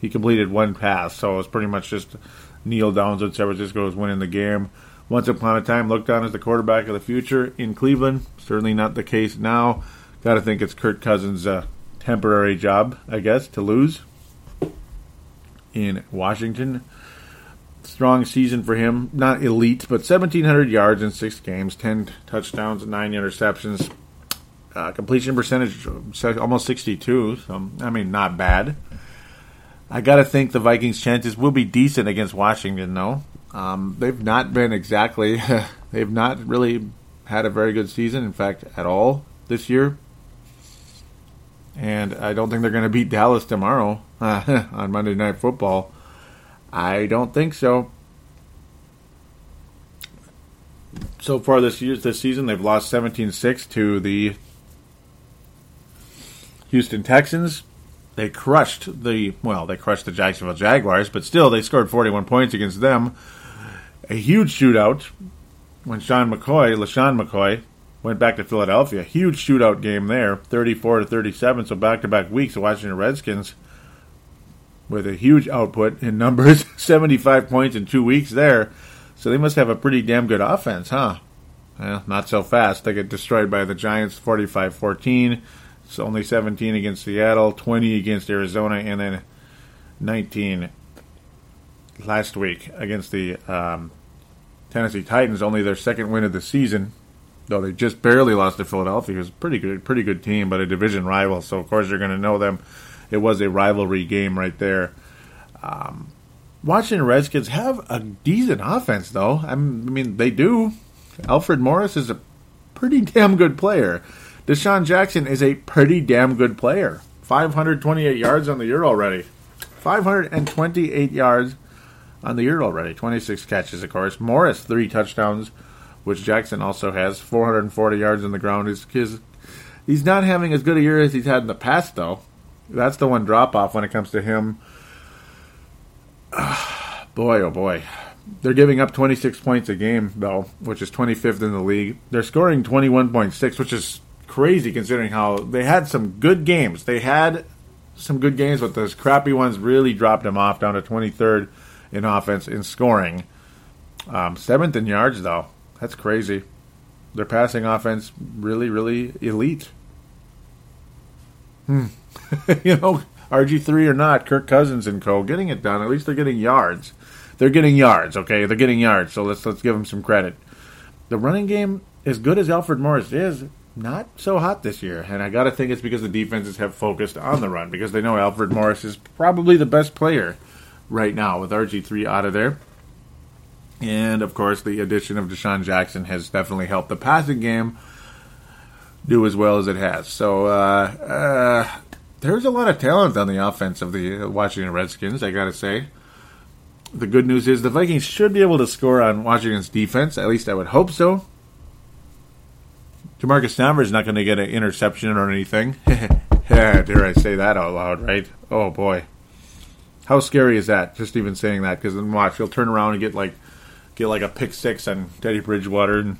He completed one pass, so it was pretty much just kneel downs when San Francisco was winning the game. Once upon a time, looked on as the quarterback of the future in Cleveland. Certainly not the case now. Got to think it's Kirk Cousins' uh, temporary job, I guess, to lose in Washington. Strong season for him. Not elite, but 1,700 yards in six games, 10 touchdowns, 9 interceptions. Uh, completion percentage almost 62. So, I mean, not bad. I got to think the Vikings' chances will be decent against Washington, though. Um, they've not been exactly, they've not really had a very good season, in fact, at all this year and I don't think they're going to beat Dallas tomorrow uh, on Monday Night Football. I don't think so. So far this year, this season, they've lost 17-6 to the Houston Texans. They crushed the well, they crushed the Jacksonville Jaguars, but still, they scored 41 points against them. A huge shootout when Sean McCoy, LeSean McCoy, went back to Philadelphia. Huge shootout game there, 34 to 37. So back to back weeks, of watching the Washington Redskins with a huge output in numbers, 75 points in two weeks there. So they must have a pretty damn good offense, huh? Well, not so fast. They get destroyed by the Giants 45 14. It's only 17 against Seattle, 20 against Arizona, and then 19 last week against the um, Tennessee Titans, only their second win of the season though they just barely lost to Philadelphia, who's a pretty good, pretty good team, but a division rival. So of course you're going to know them. It was a rivalry game right there. Um, Washington Redskins have a decent offense, though. I mean, they do. Alfred Morris is a pretty damn good player. DeSean Jackson is a pretty damn good player. 528 yards on the year already. 528 yards on the year already. 26 catches, of course. Morris, three touchdowns which Jackson also has. 440 yards on the ground. His, his He's not having as good a year as he's had in the past, though. That's the one drop off when it comes to him. boy, oh boy. They're giving up 26 points a game, though, which is 25th in the league. They're scoring 21.6, which is crazy considering how they had some good games. They had some good games, but those crappy ones really dropped them off down to 23rd in offense in scoring. Um, seventh in yards, though. That's crazy. Their passing offense really, really elite. Hmm. you know, RG3 or not, Kirk Cousins and co getting it done. At least they're getting yards. They're getting yards, okay? They're getting yards, so let's let's give them some credit. The running game, as good as Alfred Morris is, not so hot this year. And I got to think it's because the defenses have focused on the run because they know Alfred Morris is probably the best player right now with RG3 out of there. And of course, the addition of DeSean Jackson has definitely helped the passing game do as well as it has. So uh, uh, there's a lot of talent on the offense of the Washington Redskins, I got to say. The good news is the Vikings should be able to score on Washington's defense. At least I would hope so. Jamarcus Snapper is not going to get an interception or anything. Dare I say that out loud, right? Oh boy, how scary is that? Just even saying that, because then watch, he'll turn around and get like get like a pick six on Teddy Bridgewater. And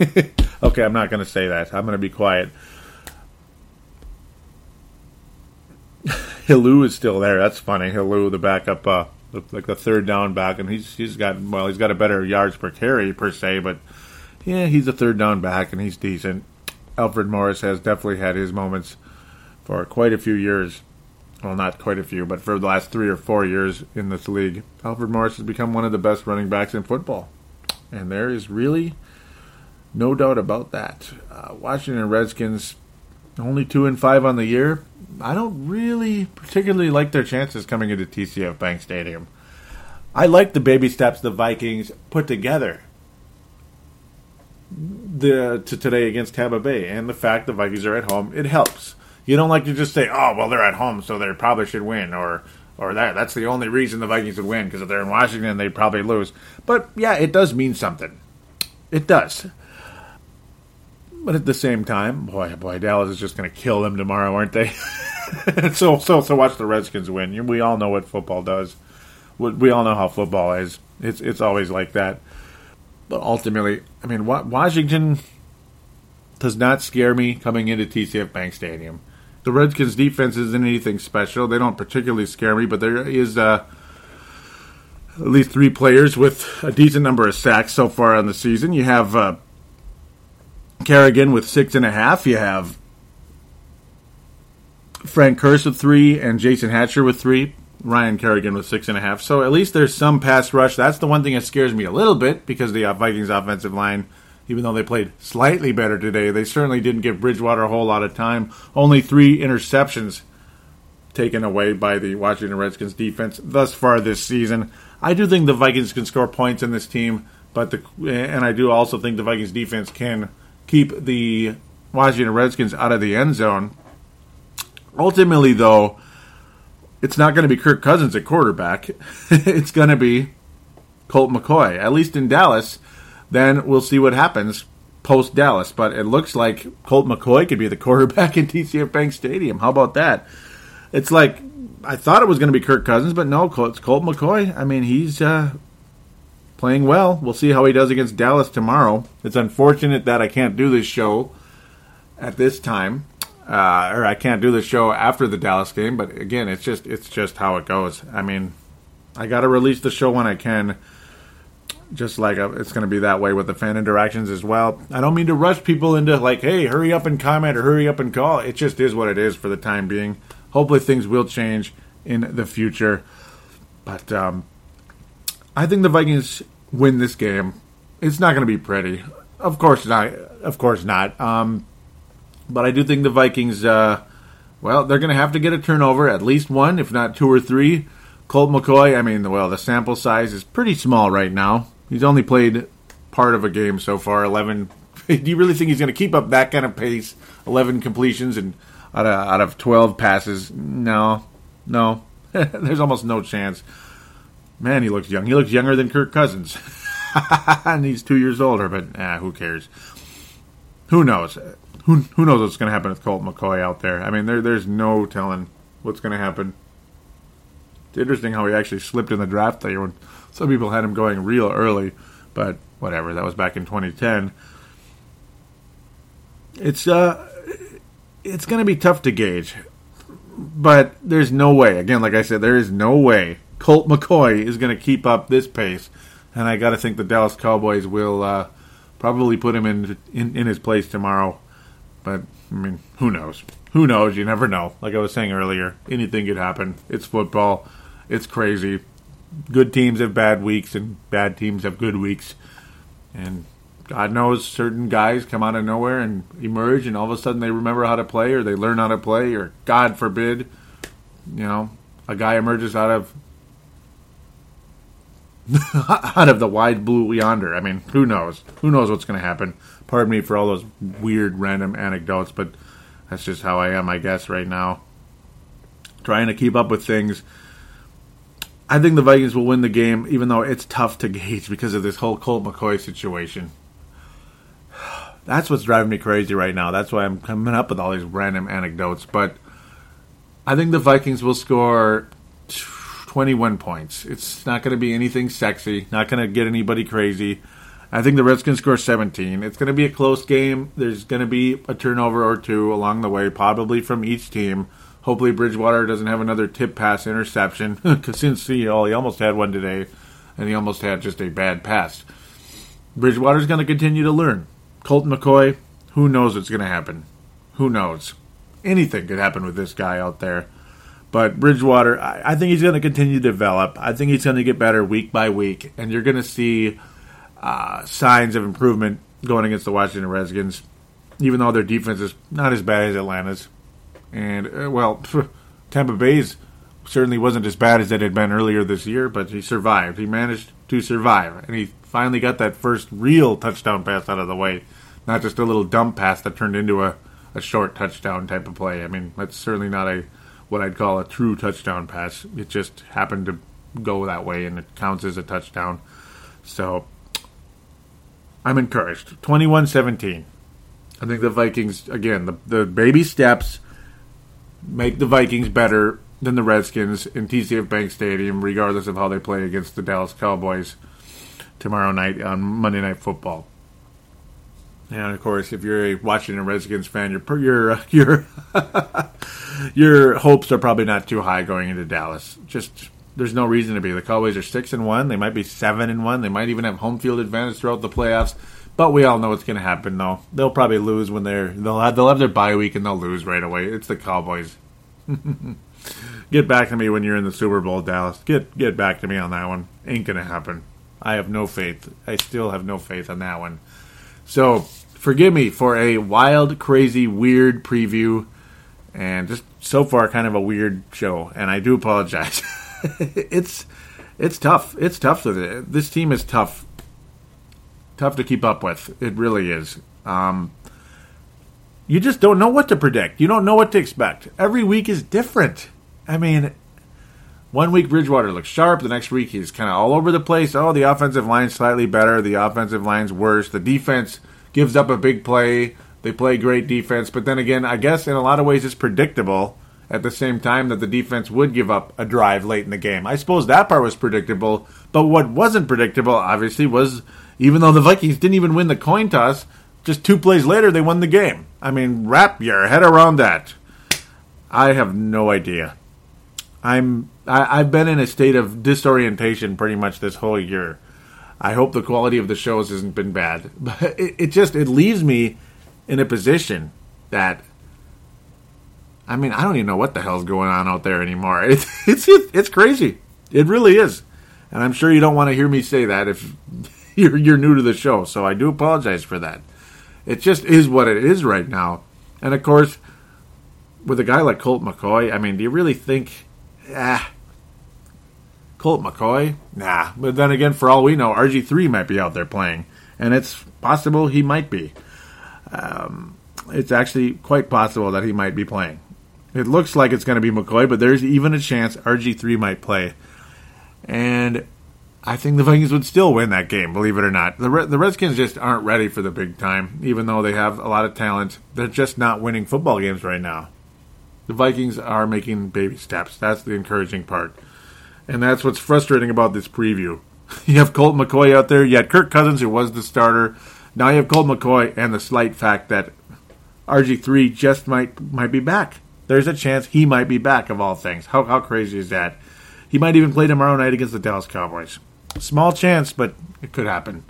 okay, I'm not going to say that. I'm going to be quiet. Helu is still there. That's funny. Helu, the backup, uh, like the third down back, and he's he's got well, he's got a better yards per carry per se, but yeah, he's a third down back and he's decent. Alfred Morris has definitely had his moments for quite a few years. Well, not quite a few, but for the last three or four years in this league, Alfred Morris has become one of the best running backs in football. And there is really no doubt about that. Uh, Washington Redskins only two and five on the year. I don't really particularly like their chances coming into TCF Bank Stadium. I like the baby steps the Vikings put together the to today against Tampa Bay, and the fact the Vikings are at home, it helps. You don't like to just say, "Oh, well, they're at home, so they probably should win," or or that that's the only reason the Vikings would win because if they're in Washington, they'd probably lose. But yeah, it does mean something. It does. But at the same time, boy, boy, Dallas is just going to kill them tomorrow, aren't they? so, so, so watch the Redskins win. We all know what football does. We all know how football is. It's it's always like that. But ultimately, I mean, Washington does not scare me coming into TCF Bank Stadium. The Redskins' defense isn't anything special. They don't particularly scare me, but there is uh, at least three players with a decent number of sacks so far on the season. You have uh, Kerrigan with six and a half. You have Frank Kearse with three and Jason Hatcher with three. Ryan Kerrigan with six and a half. So at least there's some pass rush. That's the one thing that scares me a little bit because the uh, Vikings offensive line, even though they played slightly better today, they certainly didn't give Bridgewater a whole lot of time. Only three interceptions taken away by the Washington Redskins defense thus far this season. I do think the Vikings can score points in this team, but the and I do also think the Vikings defense can keep the Washington Redskins out of the end zone. Ultimately, though it's not going to be Kirk Cousins at quarterback. it's going to be Colt McCoy, at least in Dallas. Then we'll see what happens post Dallas. But it looks like Colt McCoy could be the quarterback in TCF Bank Stadium. How about that? It's like I thought it was going to be Kirk Cousins, but no, it's Colt McCoy. I mean, he's uh, playing well. We'll see how he does against Dallas tomorrow. It's unfortunate that I can't do this show at this time uh, or I can't do the show after the Dallas game. But again, it's just it's just how it goes. I mean, I got to release the show when I can. Just like a, uh, it's going to be that way with the fan interactions as well. I don't mean to rush people into like, hey, hurry up and comment or hurry up and call. It just is what it is for the time being. Hopefully, things will change in the future. But um, I think the Vikings win this game. It's not going to be pretty. Of course not. Of course not. Um, but I do think the Vikings, uh, well, they're going to have to get a turnover, at least one, if not two or three. Colt McCoy, I mean, well, the sample size is pretty small right now. He's only played part of a game so far, 11. do you really think he's going to keep up that kind of pace? 11 completions and out of, out of 12 passes? No, no. There's almost no chance. Man, he looks young. He looks younger than Kirk Cousins. and he's two years older, but ah, who cares? Who knows? who who knows what's going to happen with Colt McCoy out there? I mean, there there's no telling what's going to happen. It's interesting how he actually slipped in the draft there when some people had him going real early, but whatever. That was back in 2010. It's uh, it's going to be tough to gauge, but there's no way. Again, like I said, there is no way Colt McCoy is going to keep up this pace, and I got to think the Dallas Cowboys will uh, probably put him in, in in his place tomorrow. But I mean, who knows? Who knows? You never know. Like I was saying earlier, anything could happen. It's football. It's crazy. Good teams have bad weeks, and bad teams have good weeks. And God knows certain guys come out of nowhere and emerge, and all of a sudden they remember how to play, or they learn how to play, or God forbid, you know, a guy emerges out of out of the wide blue yonder. I mean, who knows? Who knows what's going to happen? Pardon me for all those weird, random anecdotes, but that's just how I am, I guess, right now. Trying to keep up with things. I think the Vikings will win the game, even though it's tough to gauge because of this whole Colt McCoy situation. That's what's driving me crazy right now. That's why I'm coming up with all these random anecdotes. But I think the Vikings will score 21 points. It's not going to be anything sexy, not going to get anybody crazy. I think the Redskins score 17. It's going to be a close game. There's going to be a turnover or two along the way, probably from each team. Hopefully, Bridgewater doesn't have another tip pass interception, because since he, oh, he almost had one today, and he almost had just a bad pass. Bridgewater's going to continue to learn. Colt McCoy, who knows what's going to happen? Who knows? Anything could happen with this guy out there. But Bridgewater, I, I think he's going to continue to develop. I think he's going to get better week by week, and you're going to see uh, signs of improvement going against the Washington Redskins, even though their defense is not as bad as Atlanta's. And, uh, well, Tampa Bay's certainly wasn't as bad as it had been earlier this year, but he survived. He managed to survive, and he finally got that first real touchdown pass out of the way, not just a little dump pass that turned into a, a short touchdown type of play. I mean, that's certainly not a what I'd call a true touchdown pass. It just happened to go that way, and it counts as a touchdown. So I'm encouraged. 21 17. I think the Vikings, again, the, the baby steps make the Vikings better than the Redskins in TCF Bank Stadium, regardless of how they play against the Dallas Cowboys tomorrow night on Monday Night Football. And of course, if you're a Washington Redskins fan, your your uh, your your hopes are probably not too high going into Dallas. Just there's no reason to be. The Cowboys are six and one. They might be seven and one. They might even have home field advantage throughout the playoffs. But we all know what's going to happen. Though they'll probably lose when they're they'll have they'll have their bye week and they'll lose right away. It's the Cowboys. get back to me when you're in the Super Bowl, Dallas. Get get back to me on that one. Ain't gonna happen. I have no faith. I still have no faith on that one. So forgive me for a wild, crazy, weird preview, and just so far kind of a weird show. And I do apologize. it's it's tough. It's tough. This team is tough. Tough to keep up with. It really is. Um, you just don't know what to predict. You don't know what to expect. Every week is different. I mean, one week Bridgewater looks sharp, the next week he's kind of all over the place. Oh, the offensive line's slightly better, the offensive line's worse. The defense gives up a big play. They play great defense, but then again, I guess in a lot of ways it's predictable at the same time that the defense would give up a drive late in the game. I suppose that part was predictable, but what wasn't predictable, obviously, was even though the Vikings didn't even win the coin toss, just two plays later they won the game. I mean, wrap your head around that. I have no idea. I'm I, have been in a state of disorientation pretty much this whole year. I hope the quality of the shows hasn't been bad, but it, it just it leaves me in a position that I mean I don't even know what the hell's going on out there anymore. It's it's it's crazy. It really is, and I'm sure you don't want to hear me say that if you're you're new to the show. So I do apologize for that. It just is what it is right now, and of course, with a guy like Colt McCoy, I mean, do you really think? Ah, Colt McCoy? Nah. But then again, for all we know, RG3 might be out there playing. And it's possible he might be. Um, it's actually quite possible that he might be playing. It looks like it's going to be McCoy, but there's even a chance RG3 might play. And I think the Vikings would still win that game, believe it or not. The the Redskins just aren't ready for the big time, even though they have a lot of talent. They're just not winning football games right now. The Vikings are making baby steps. That's the encouraging part. And that's what's frustrating about this preview. You have Colt McCoy out there. You had Kirk Cousins, who was the starter. Now you have Colt McCoy, and the slight fact that RG3 just might might be back. There's a chance he might be back, of all things. How, how crazy is that? He might even play tomorrow night against the Dallas Cowboys. Small chance, but it could happen.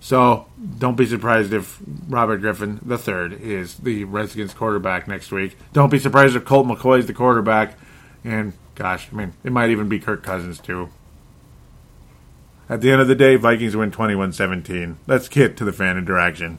So don't be surprised if Robert Griffin III is the Redskins quarterback next week. Don't be surprised if Colt McCoy is the quarterback. And gosh, I mean, it might even be Kirk Cousins too. At the end of the day, Vikings win 21 17. Let's get to the fan interaction.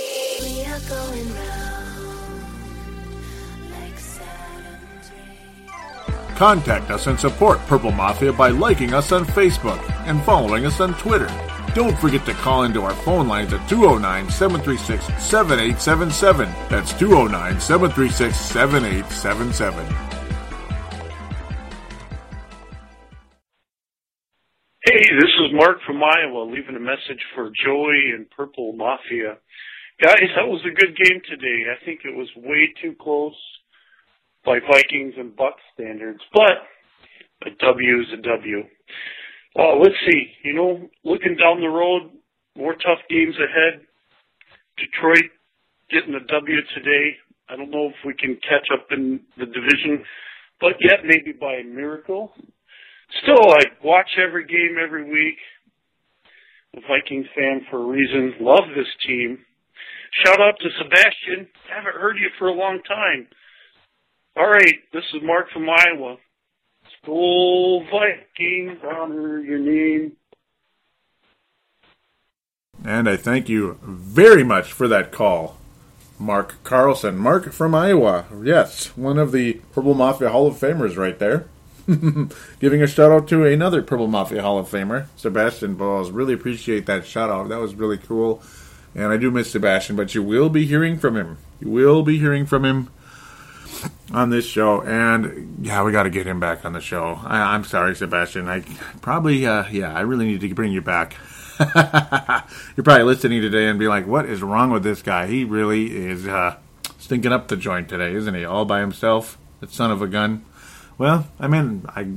We are going round like Saturn Contact us and support Purple Mafia by liking us on Facebook and following us on Twitter. Don't forget to call into our phone lines at 209 736 7877. That's 209 736 7877. Hey, this is Mark from Iowa leaving a message for Joey and Purple Mafia. Guys, that was a good game today. I think it was way too close by Vikings and Bucs standards, but a W is a W. Uh, let's see. You know, looking down the road, more tough games ahead. Detroit getting a W today. I don't know if we can catch up in the division, but yet maybe by a miracle. Still, I watch every game every week. A Vikings fan for a reason. Love this team. Shout out to Sebastian. I Haven't heard you for a long time. All right, this is Mark from Iowa. Skol Vikings, honor your name. And I thank you very much for that call, Mark Carlson. Mark from Iowa. Yes, one of the Purple Mafia Hall of Famers right there. Giving a shout out to another Purple Mafia Hall of Famer, Sebastian Bowles. Really appreciate that shout out. That was really cool. And I do miss Sebastian, but you will be hearing from him. You will be hearing from him on this show. And yeah, we got to get him back on the show. I, I'm sorry, Sebastian. I probably, uh, yeah, I really need to bring you back. You're probably listening today and be like, what is wrong with this guy? He really is uh, stinking up the joint today, isn't he? All by himself, that son of a gun. Well, I mean, I,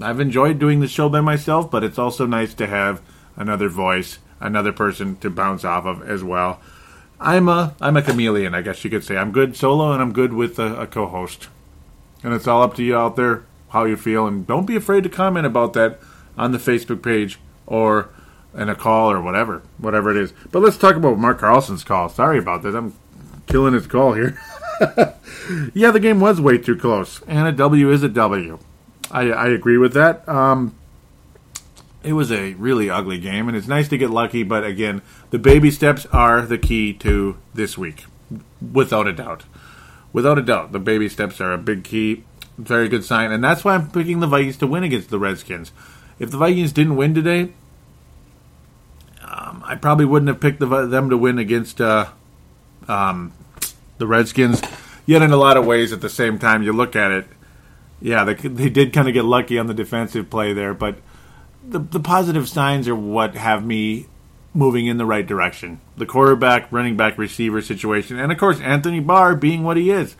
I've enjoyed doing the show by myself, but it's also nice to have another voice, another person to bounce off of as well. I'm a I'm a chameleon, I guess you could say. I'm good solo, and I'm good with a, a co-host. And it's all up to you out there how you feel, and don't be afraid to comment about that on the Facebook page or in a call or whatever, whatever it is. But let's talk about Mark Carlson's call. Sorry about this. I'm killing his call here. yeah, the game was way too close, and a W is a W. I, I agree with that. Um, it was a really ugly game, and it's nice to get lucky. But again, the baby steps are the key to this week, without a doubt. Without a doubt, the baby steps are a big key. Very good sign, and that's why I'm picking the Vikings to win against the Redskins. If the Vikings didn't win today, um, I probably wouldn't have picked the, them to win against uh, um, the Redskins. Yet, in a lot of ways, at the same time, you look at it, yeah, they, they did kind of get lucky on the defensive play there, but the, the positive signs are what have me moving in the right direction. The quarterback, running back, receiver situation, and of course, Anthony Barr being what he is.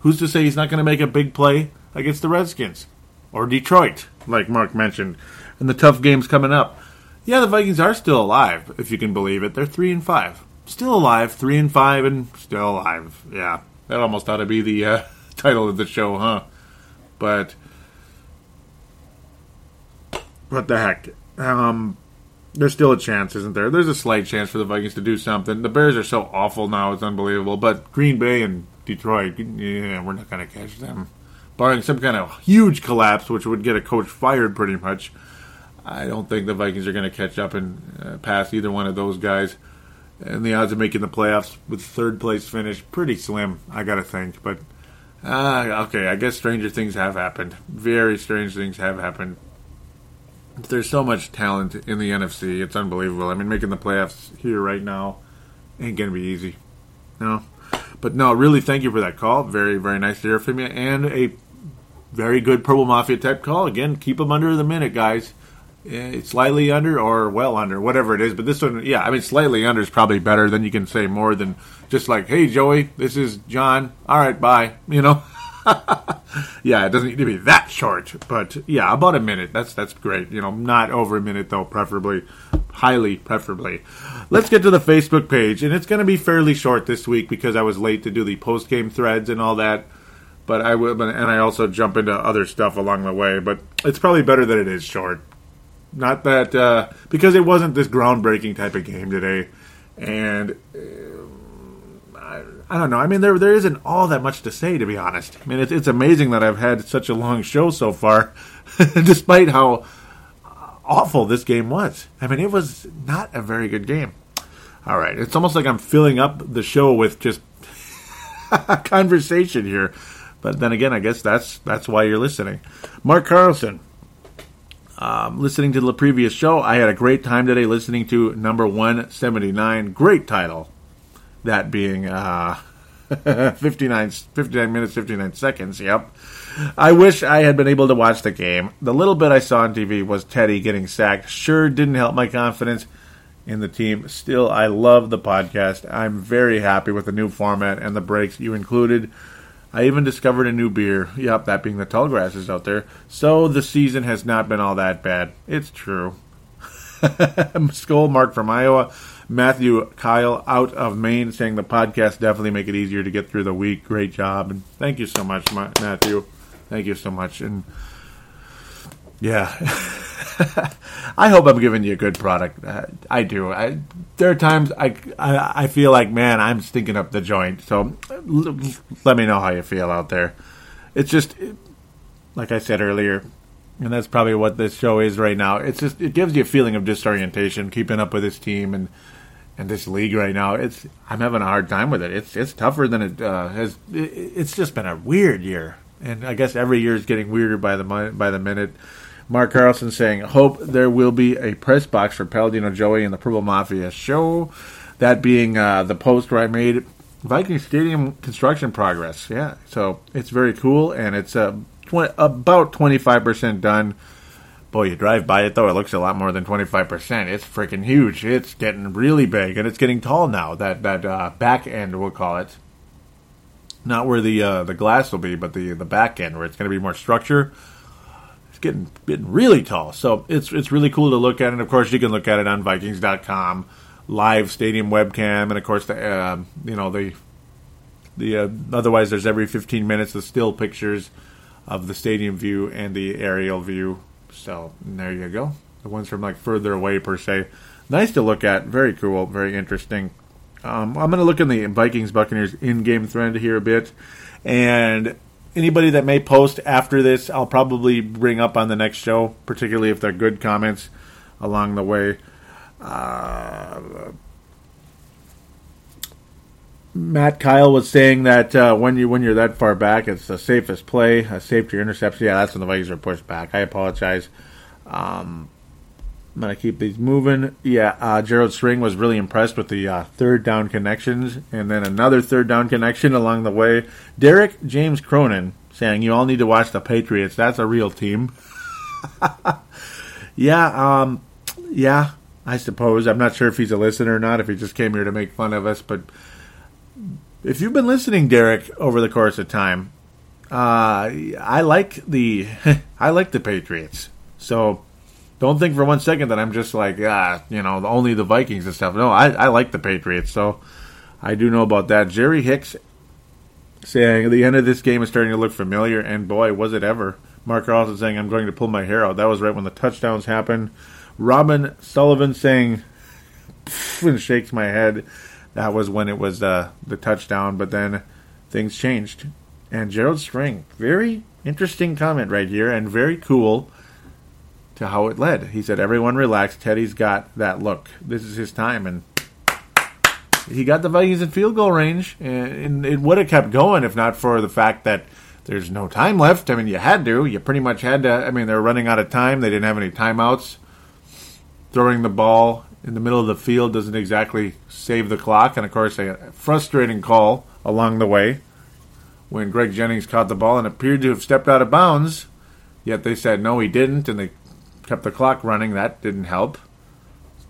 Who's to say he's not going to make a big play against the Redskins or Detroit, like Mark mentioned, and the tough games coming up? Yeah, the Vikings are still alive, if you can believe it. They're three and five, still alive, three and five, and still alive. Yeah, that almost ought to be the uh, title of the show, huh? But what the heck? Um, there's still a chance, isn't there? There's a slight chance for the Vikings to do something. The Bears are so awful now; it's unbelievable. But Green Bay and Detroit, yeah, we're not going to catch them. Barring some kind of huge collapse, which would get a coach fired, pretty much. I don't think the Vikings are going to catch up and uh, pass either one of those guys. And the odds of making the playoffs with third place finish pretty slim, I got to think. But uh, okay, I guess stranger things have happened. Very strange things have happened. There's so much talent in the NFC. It's unbelievable. I mean, making the playoffs here right now ain't to be easy. No. But no, really, thank you for that call. Very, very nice to hear from you. And a very good Purple Mafia type call. Again, keep them under the minute, guys. Eh, it's slightly under or well under, whatever it is. But this one, yeah, I mean, slightly under is probably better. Then you can say more than just like, "Hey, Joey, this is John. All right, bye." You know. yeah, it doesn't need to be that short, but yeah, about a minute. That's that's great. You know, not over a minute though, preferably, highly preferably. Let's get to the Facebook page, and it's going to be fairly short this week because I was late to do the post game threads and all that. But I will, and I also jump into other stuff along the way. But it's probably better that it is short not that uh, because it wasn't this groundbreaking type of game today, and uh, I, don't know. I mean, there there isn't all that much to say to be honest. I mean, it's it's amazing that I've had such a long show so far, despite how awful this game was. I mean, it was not a very good game. All right, it's almost like I'm filling up the show with just conversation here. But then again, I guess that's that's why you're listening. Mark Carlson, um, listening to the previous show, I had a great time today listening to number 179. Great title. That being uh, 59, 59 minutes, 59 seconds. Yep. I wish I had been able to watch the game. The little bit I saw on TV was Teddy getting sacked. Sure didn't help my confidence in the team. Still, I love the podcast. I'm very happy with the new format and the breaks you included. I even discovered a new beer. Yep, that being the tall grasses out there. So the season has not been all that bad. It's true. Skol Mark from Iowa. Matthew Kyle out of Maine saying the podcast definitely make it easier to get through the week. Great job. And thank you so much, Matthew. Thank you so much. And yeah. I hope I'm giving you a good product. Uh, I do. I, there are times I, I, I feel like man, I'm stinking up the joint. So l- let me know how you feel out there. It's just like I said earlier, and that's probably what this show is right now. It's just it gives you a feeling of disorientation, keeping up with this team and and this league right now. It's I'm having a hard time with it. It's it's tougher than it uh, has. It, it's just been a weird year, and I guess every year is getting weirder by the by the minute. Mark Carlson saying, Hope there will be a press box for Paladino Joey and the Purple Mafia show. That being uh, the post where I made Viking Stadium construction progress. Yeah, so it's very cool, and it's uh, tw- about 25% done. Boy, you drive by it though, it looks a lot more than 25%. It's freaking huge. It's getting really big, and it's getting tall now. That that uh, back end, we'll call it. Not where the uh, the glass will be, but the the back end where it's going to be more structure It's getting getting really tall. So it's it's really cool to look at, and of course you can look at it on Vikings.com, live stadium webcam, and of course the uh, you know the the uh, otherwise there's every 15 minutes the still pictures of the stadium view and the aerial view. So there you go. The ones from like further away per se, nice to look at. Very cool. Very interesting. Um, I'm going to look in the Vikings Buccaneers in game thread here a bit, and anybody that may post after this, I'll probably bring up on the next show, particularly if they're good comments along the way. Uh, Matt Kyle was saying that uh, when you when you're that far back, it's the safest play, a safety interception. Yeah, that's when the Vikings are pushed back. I apologize. Um, I'm gonna keep these moving. Yeah, uh, Gerald String was really impressed with the uh, third down connections, and then another third down connection along the way. Derek James Cronin saying, "You all need to watch the Patriots. That's a real team." yeah, um, yeah, I suppose. I'm not sure if he's a listener or not. If he just came here to make fun of us, but if you've been listening, Derek, over the course of time, uh, I like the I like the Patriots. So don't think for one second that I'm just like, ah, you know, only the Vikings and stuff. No, I, I like the Patriots, so I do know about that. Jerry Hicks saying the end of this game is starting to look familiar, and boy, was it ever. Mark Carlson saying, I'm going to pull my hair out. That was right when the touchdowns happened. Robin Sullivan saying, and shakes my head. That was when it was uh, the touchdown, but then things changed. And Gerald String, very interesting comment right here, and very cool to how it led. He said, Everyone relax. Teddy's got that look. This is his time. And he got the Vikings in field goal range. And it would have kept going if not for the fact that there's no time left. I mean, you had to. You pretty much had to. I mean, they're running out of time. They didn't have any timeouts. Throwing the ball in the middle of the field doesn't exactly save the clock. And of course, a frustrating call along the way when Greg Jennings caught the ball and appeared to have stepped out of bounds. Yet they said no, he didn't, and they kept the clock running. That didn't help.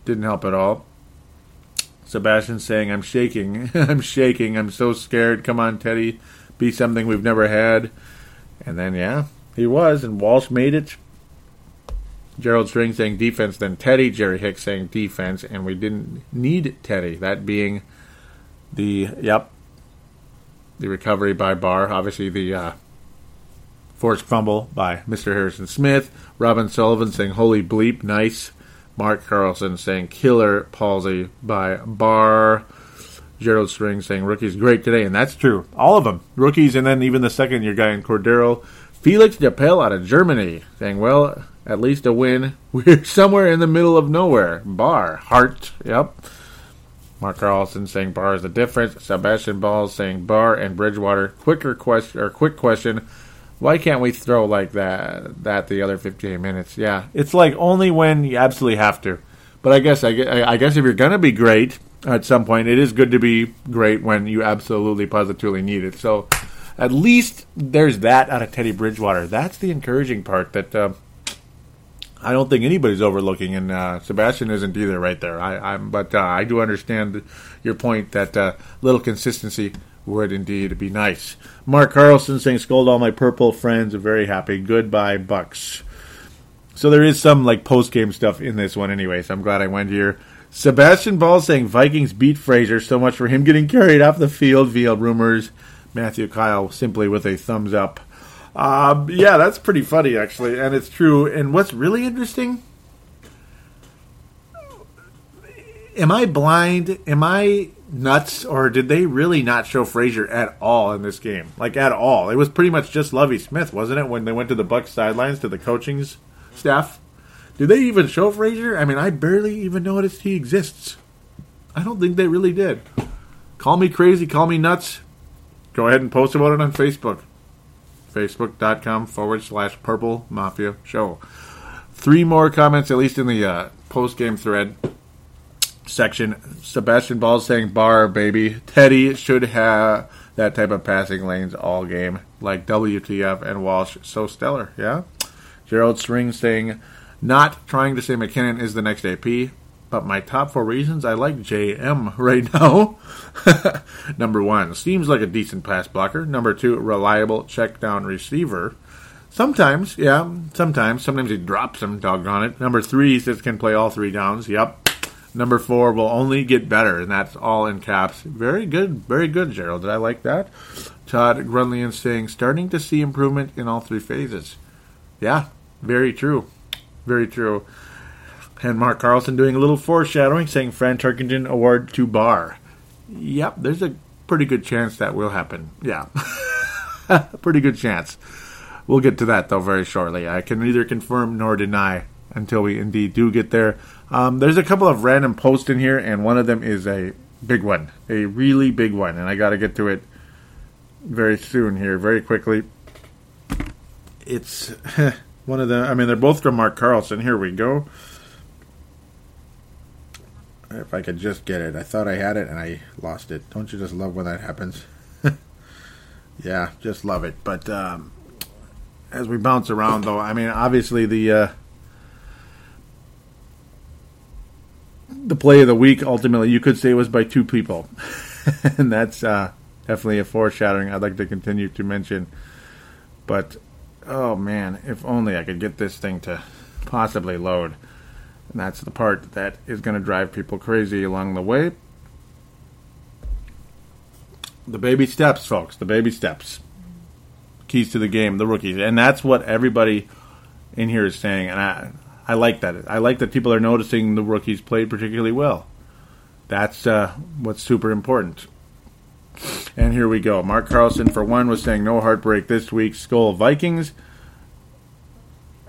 Didn't help at all. Sebastian saying, I'm shaking. I'm shaking. I'm so scared. Come on, Teddy. Be something we've never had. And then, yeah, he was, and Walsh made it. Gerald String saying defense, then Teddy. Jerry Hicks saying defense, and we didn't need Teddy. That being the, yep, the recovery by Barr. Obviously, the uh, forced fumble by Mr. Harrison Smith. Robin Sullivan saying, holy bleep, nice. Mark Carlson saying, killer palsy by Barr. Gerald String saying, rookies great today. And that's true. All of them. Rookies, and then even the second year guy in Cordarrelle. Felix DePel out of Germany saying, well, at least a win. We're somewhere in the middle of nowhere. Barr. Heart. Yep. Mark Carlson saying Barr is the difference. Sebastian Ball saying Barr and Bridgewater. Quicker question or quick question. Why can't we throw like that that the other 58 minutes? Yeah, it's like only when you absolutely have to. But I guess I, I guess if you're gonna be great at some point, it is good to be great when you absolutely positively need it. So at least there's that out of Teddy Bridgewater. That's the encouraging part that uh, I don't think anybody's overlooking, and uh, Sebastian isn't either. Right there, I, am but uh, I do understand your point that uh, little consistency would indeed be nice. Mark Carlson saying, "Skol all my purple friends." Very happy. Goodbye, Bucs. So there is some like post game stuff in this one anyway. So I'm glad I went here. Sebastian Ball saying Vikings beat Frazier. so much for him getting carried off the field via rumors. Matthew Kyle simply with a thumbs up. Um, yeah, that's pretty funny actually, and it's true. And what's really interesting? Am I blind? Am I nuts, or did they really not show Frazier at all in this game? Like at all? It was pretty much just Lovie Smith, wasn't it? When they went to the Bucs sidelines to the coaching staff, did they even show Frazier? I mean, I barely even noticed he exists. I don't think they really did. Call me crazy, call me nuts. Go ahead and post about it on Facebook. Facebook.com forward slash Purple Mafia Show. Three more comments, at least in the uh, post game thread section. Sebastian Ball saying Barr baby. Teddy should have that type of passing lanes all game, like WTF and Walsh. So stellar, yeah. Gerald String saying, not trying to say McKinnon is the next AP, but my top four reasons I like JM right now. Number one, seems like a decent pass blocker. Number two, reliable check down receiver. Sometimes, yeah, sometimes. Sometimes he drops them, doggone it. Number three, he says can play all three downs. Yep. Number four will only get better, and that's all in caps. Very good, very good, Gerald. Did I like that? Todd Grunlian saying, starting to see improvement in all three phases. Yeah, very true. Very true. And Mark Carlson doing a little foreshadowing, saying Fran Tarkenton award to Barr. Yep, there's a pretty good chance that will happen. Yeah. pretty good chance. We'll get to that, though, very shortly. I can neither confirm nor deny until we indeed do get there. Um, there's a couple of random posts in here, and one of them is a big one, a really big one, and I got to get to it very soon here, very quickly. It's one of the, I mean, they're both from Mark Carlson. Here we go. If I could just get it. I thought I had it and I lost it. Don't you just love when that happens? yeah, just love it. But um, as we bounce around, though, I mean, obviously the. Uh, the play of the week ultimately you could say was by two people and that's uh, definitely a foreshadowing i'd like to continue to mention but oh man if only i could get this thing to possibly load and that's the part that is going to drive people crazy along the way the baby steps folks the baby steps keys to the game the rookies and that's what everybody in here is saying and i I like that. I like that people are noticing the rookies played particularly well. That's uh, what's super important. And here we go. Mark Carlson, for one, was saying no heartbreak this week. Skol Vikings.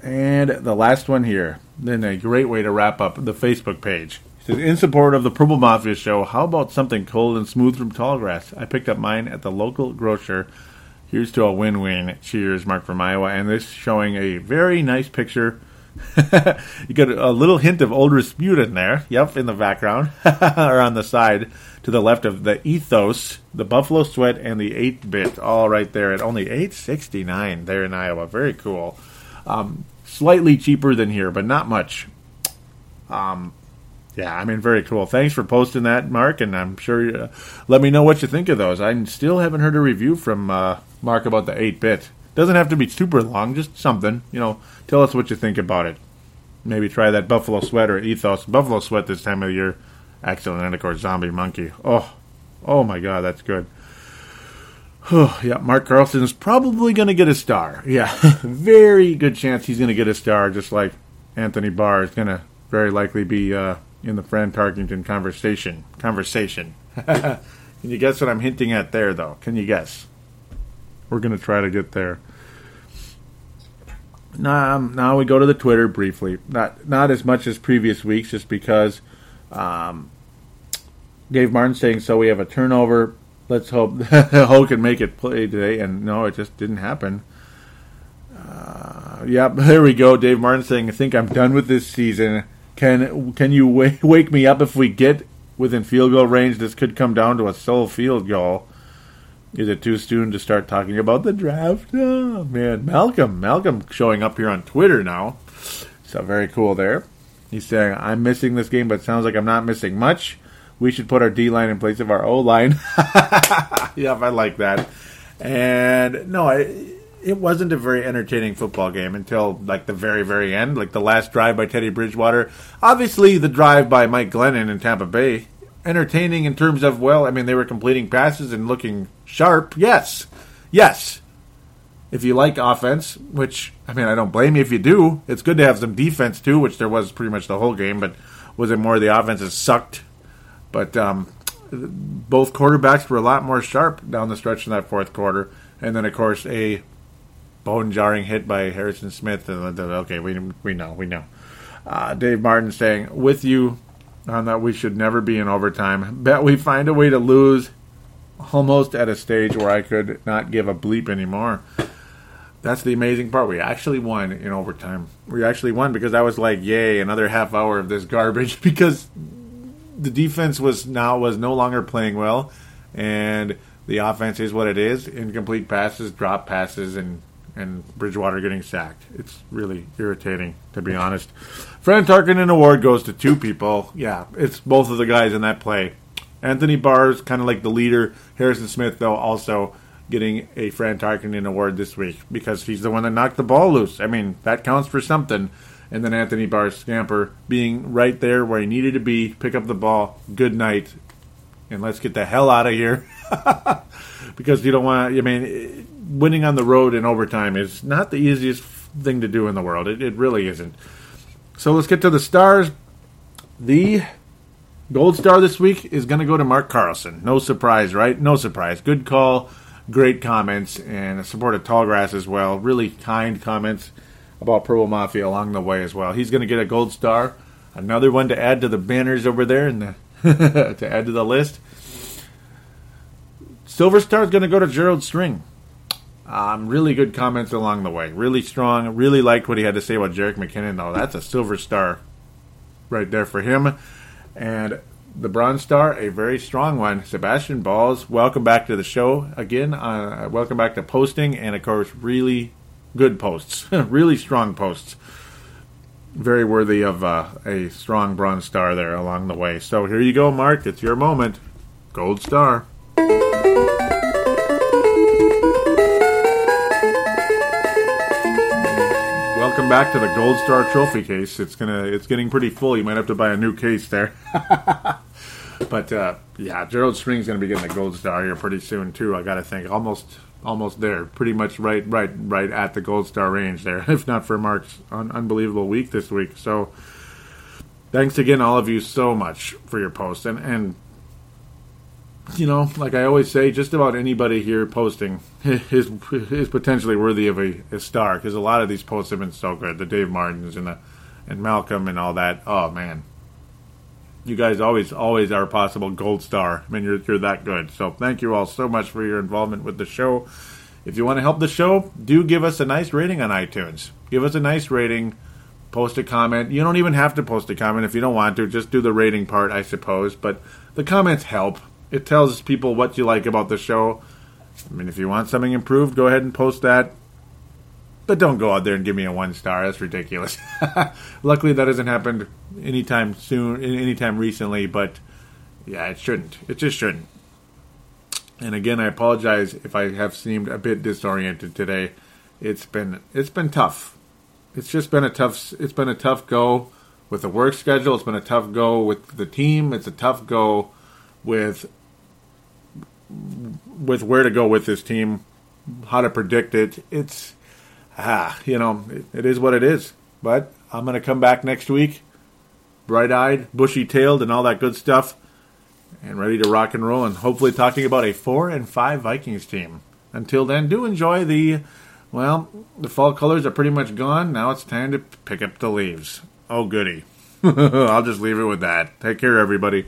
And the last one here. Then a great way to wrap up the Facebook page. He says, in support of the Purple Mafia show, how about something cold and smooth from Tallgrass? I picked up mine at the local grocer. Here's to a win-win. Cheers, Mark from Iowa. And this showing a very nice picture. you got a little hint of old Rasputin in there. Yep, in the background or on the side to the left of the Ethos, the Buffalo Sweat, and the 8-bit, all right there at only 8.69 there in Iowa. Very cool. Um, slightly cheaper than here, but not much. Um, yeah, I mean, very cool. Thanks for posting that, Mark, and I'm sure. Uh, let me know what you think of those. I still haven't heard a review from uh, Mark about the 8-bit. Doesn't have to be super long, just something. You know, tell us what you think about it. Maybe try that Buffalo Sweat or Ethos. Buffalo Sweat this time of year. Excellent. And of course, Zombie Monkie. Oh, oh my God, that's good. Yeah, Mark Carlson is probably going to get a star. Yeah, very good chance he's going to get a star, just like Anthony Barr is going to very likely be uh, in the Fran Tarkenton conversation. Conversation. Can you guess what I'm hinting at there, though? Can you guess? We're going to try to get there. Now, um, now we go to the Twitter briefly. Not not as much as previous weeks, just because um, Dave Martin saying so. We have a turnover. Let's hope Ho can make it play today. And no, it just didn't happen. Uh, yeah, there we go. Dave Martin saying, "I think I'm done with this season. Can can you w- wake me up if we get within field goal range? This could come down to a sole field goal." Is it too soon to start talking about the draft? Oh, man, Malcolm, Malcolm showing up here on Twitter now. So very cool there. He's saying, I'm missing this game, but sounds like I'm not missing much. We should put our D line in place of our O line. yep, I like that. And no, I, it wasn't a very entertaining football game until like the very, very end, like the last drive by Teddy Bridgewater. Obviously, the drive by Mike Glennon in Tampa Bay entertaining in terms of well, I mean they were completing passes and looking sharp. Yes, yes. If you like offense, which I mean I don't blame you if you do, it's good to have some defense too, which there was pretty much the whole game. But was it more the offenses sucked? But um, both quarterbacks were a lot more sharp down the stretch in that fourth quarter, and then of course a bone jarring hit by Harrison Smith. And okay, we we know we know. Uh, Dave Martin saying with you on that we should never be in overtime. Bet we find a way to lose almost at a stage where I could not give a bleep anymore. That's the amazing part. We actually won in overtime. We actually won because I was like, "Yay, another half hour of this garbage." Because the defense was now was no longer playing well, and the offense is what it is: incomplete passes, drop passes, and and Bridgewater getting sacked. It's really irritating, to be honest. Fran Tarkenton Award goes to two people. Yeah, it's both of the guys in that play. Anthony Barr's kind of like the leader. Harrison Smith, though, also getting a Fran Tarkenton Award this week because he's the one that knocked the ball loose. I mean, that counts for something. And then Anthony Barr's scamper being right there where he needed to be, pick up the ball. Good night. And let's get the hell out of here. because you don't want, I mean, winning on the road in overtime is not the easiest thing to do in the world. It, it really isn't. So let's get to the stars. The gold star this week is going to go to Mark Carlson. No surprise, right? No surprise. Good call, great comments, and supported Tallgrass as well. Really kind comments about Purple Mafia along the way as well. He's going to get a gold star. Another one to add to the banners over there and the to add to the list. Silver Star is going to go to Gerald String. Um, really good comments along the way. Really strong. Really liked what he had to say about Jerick McKinnon, though. That's a silver star right there for him. And the bronze star, a very strong one. Sebastian Balls, welcome back to the show again. Uh, welcome back to posting, and of course, really good posts. really strong posts. Very worthy of uh, a strong bronze star there along the way. So here you go, Mark. It's your moment. Gold star. welcome back to the Gold Star Trophy case. It's gonna, it's getting pretty full. You might have to buy a new case there. but uh, yeah, Gerald String's gonna be getting the Gold Star here pretty soon too. I gotta think almost almost there, pretty much right, right, right at the gold star range there. If not for Mark's un- unbelievable week this week, so thanks again, all of you, so much for your posts and and you know, like I always say, just about anybody here posting is is potentially worthy of a, a star because a lot of these posts have been so good. The Dave Martins and the and Malcolm and all that. Oh man, you guys always always are a possible gold star. I mean, you're you're that good. So thank you all so much for your involvement with the show. If you want to help the show, do give us a nice rating on iTunes. Give us a nice rating. Post a comment. You don't even have to post a comment if you don't want to. Just do the rating part, I suppose. But the comments help. It tells people what you like about the show. I mean, if you want something improved, go ahead and post that. But don't go out there and give me a one star. That's ridiculous. Luckily, that hasn't happened anytime soon, anytime recently. But yeah, it shouldn't. It just shouldn't. And again, I apologize if I have seemed a bit disoriented today. It's been it's been tough. It's just been a tough it's been a tough go with the work schedule. It's been a tough go with the team. It's a tough go with with where to go with this team, how to predict it. It's ah, you know, it, it is what it is. But I'm going to come back next week, bright-eyed, bushy-tailed, and all that good stuff, and ready to rock and roll, and hopefully talking about a four and five Vikings team. Until then, do enjoy the. Well, the fall colors are pretty much gone. Now it's time to pick up the leaves. Oh, goody. I'll just leave it with that. Take care, everybody.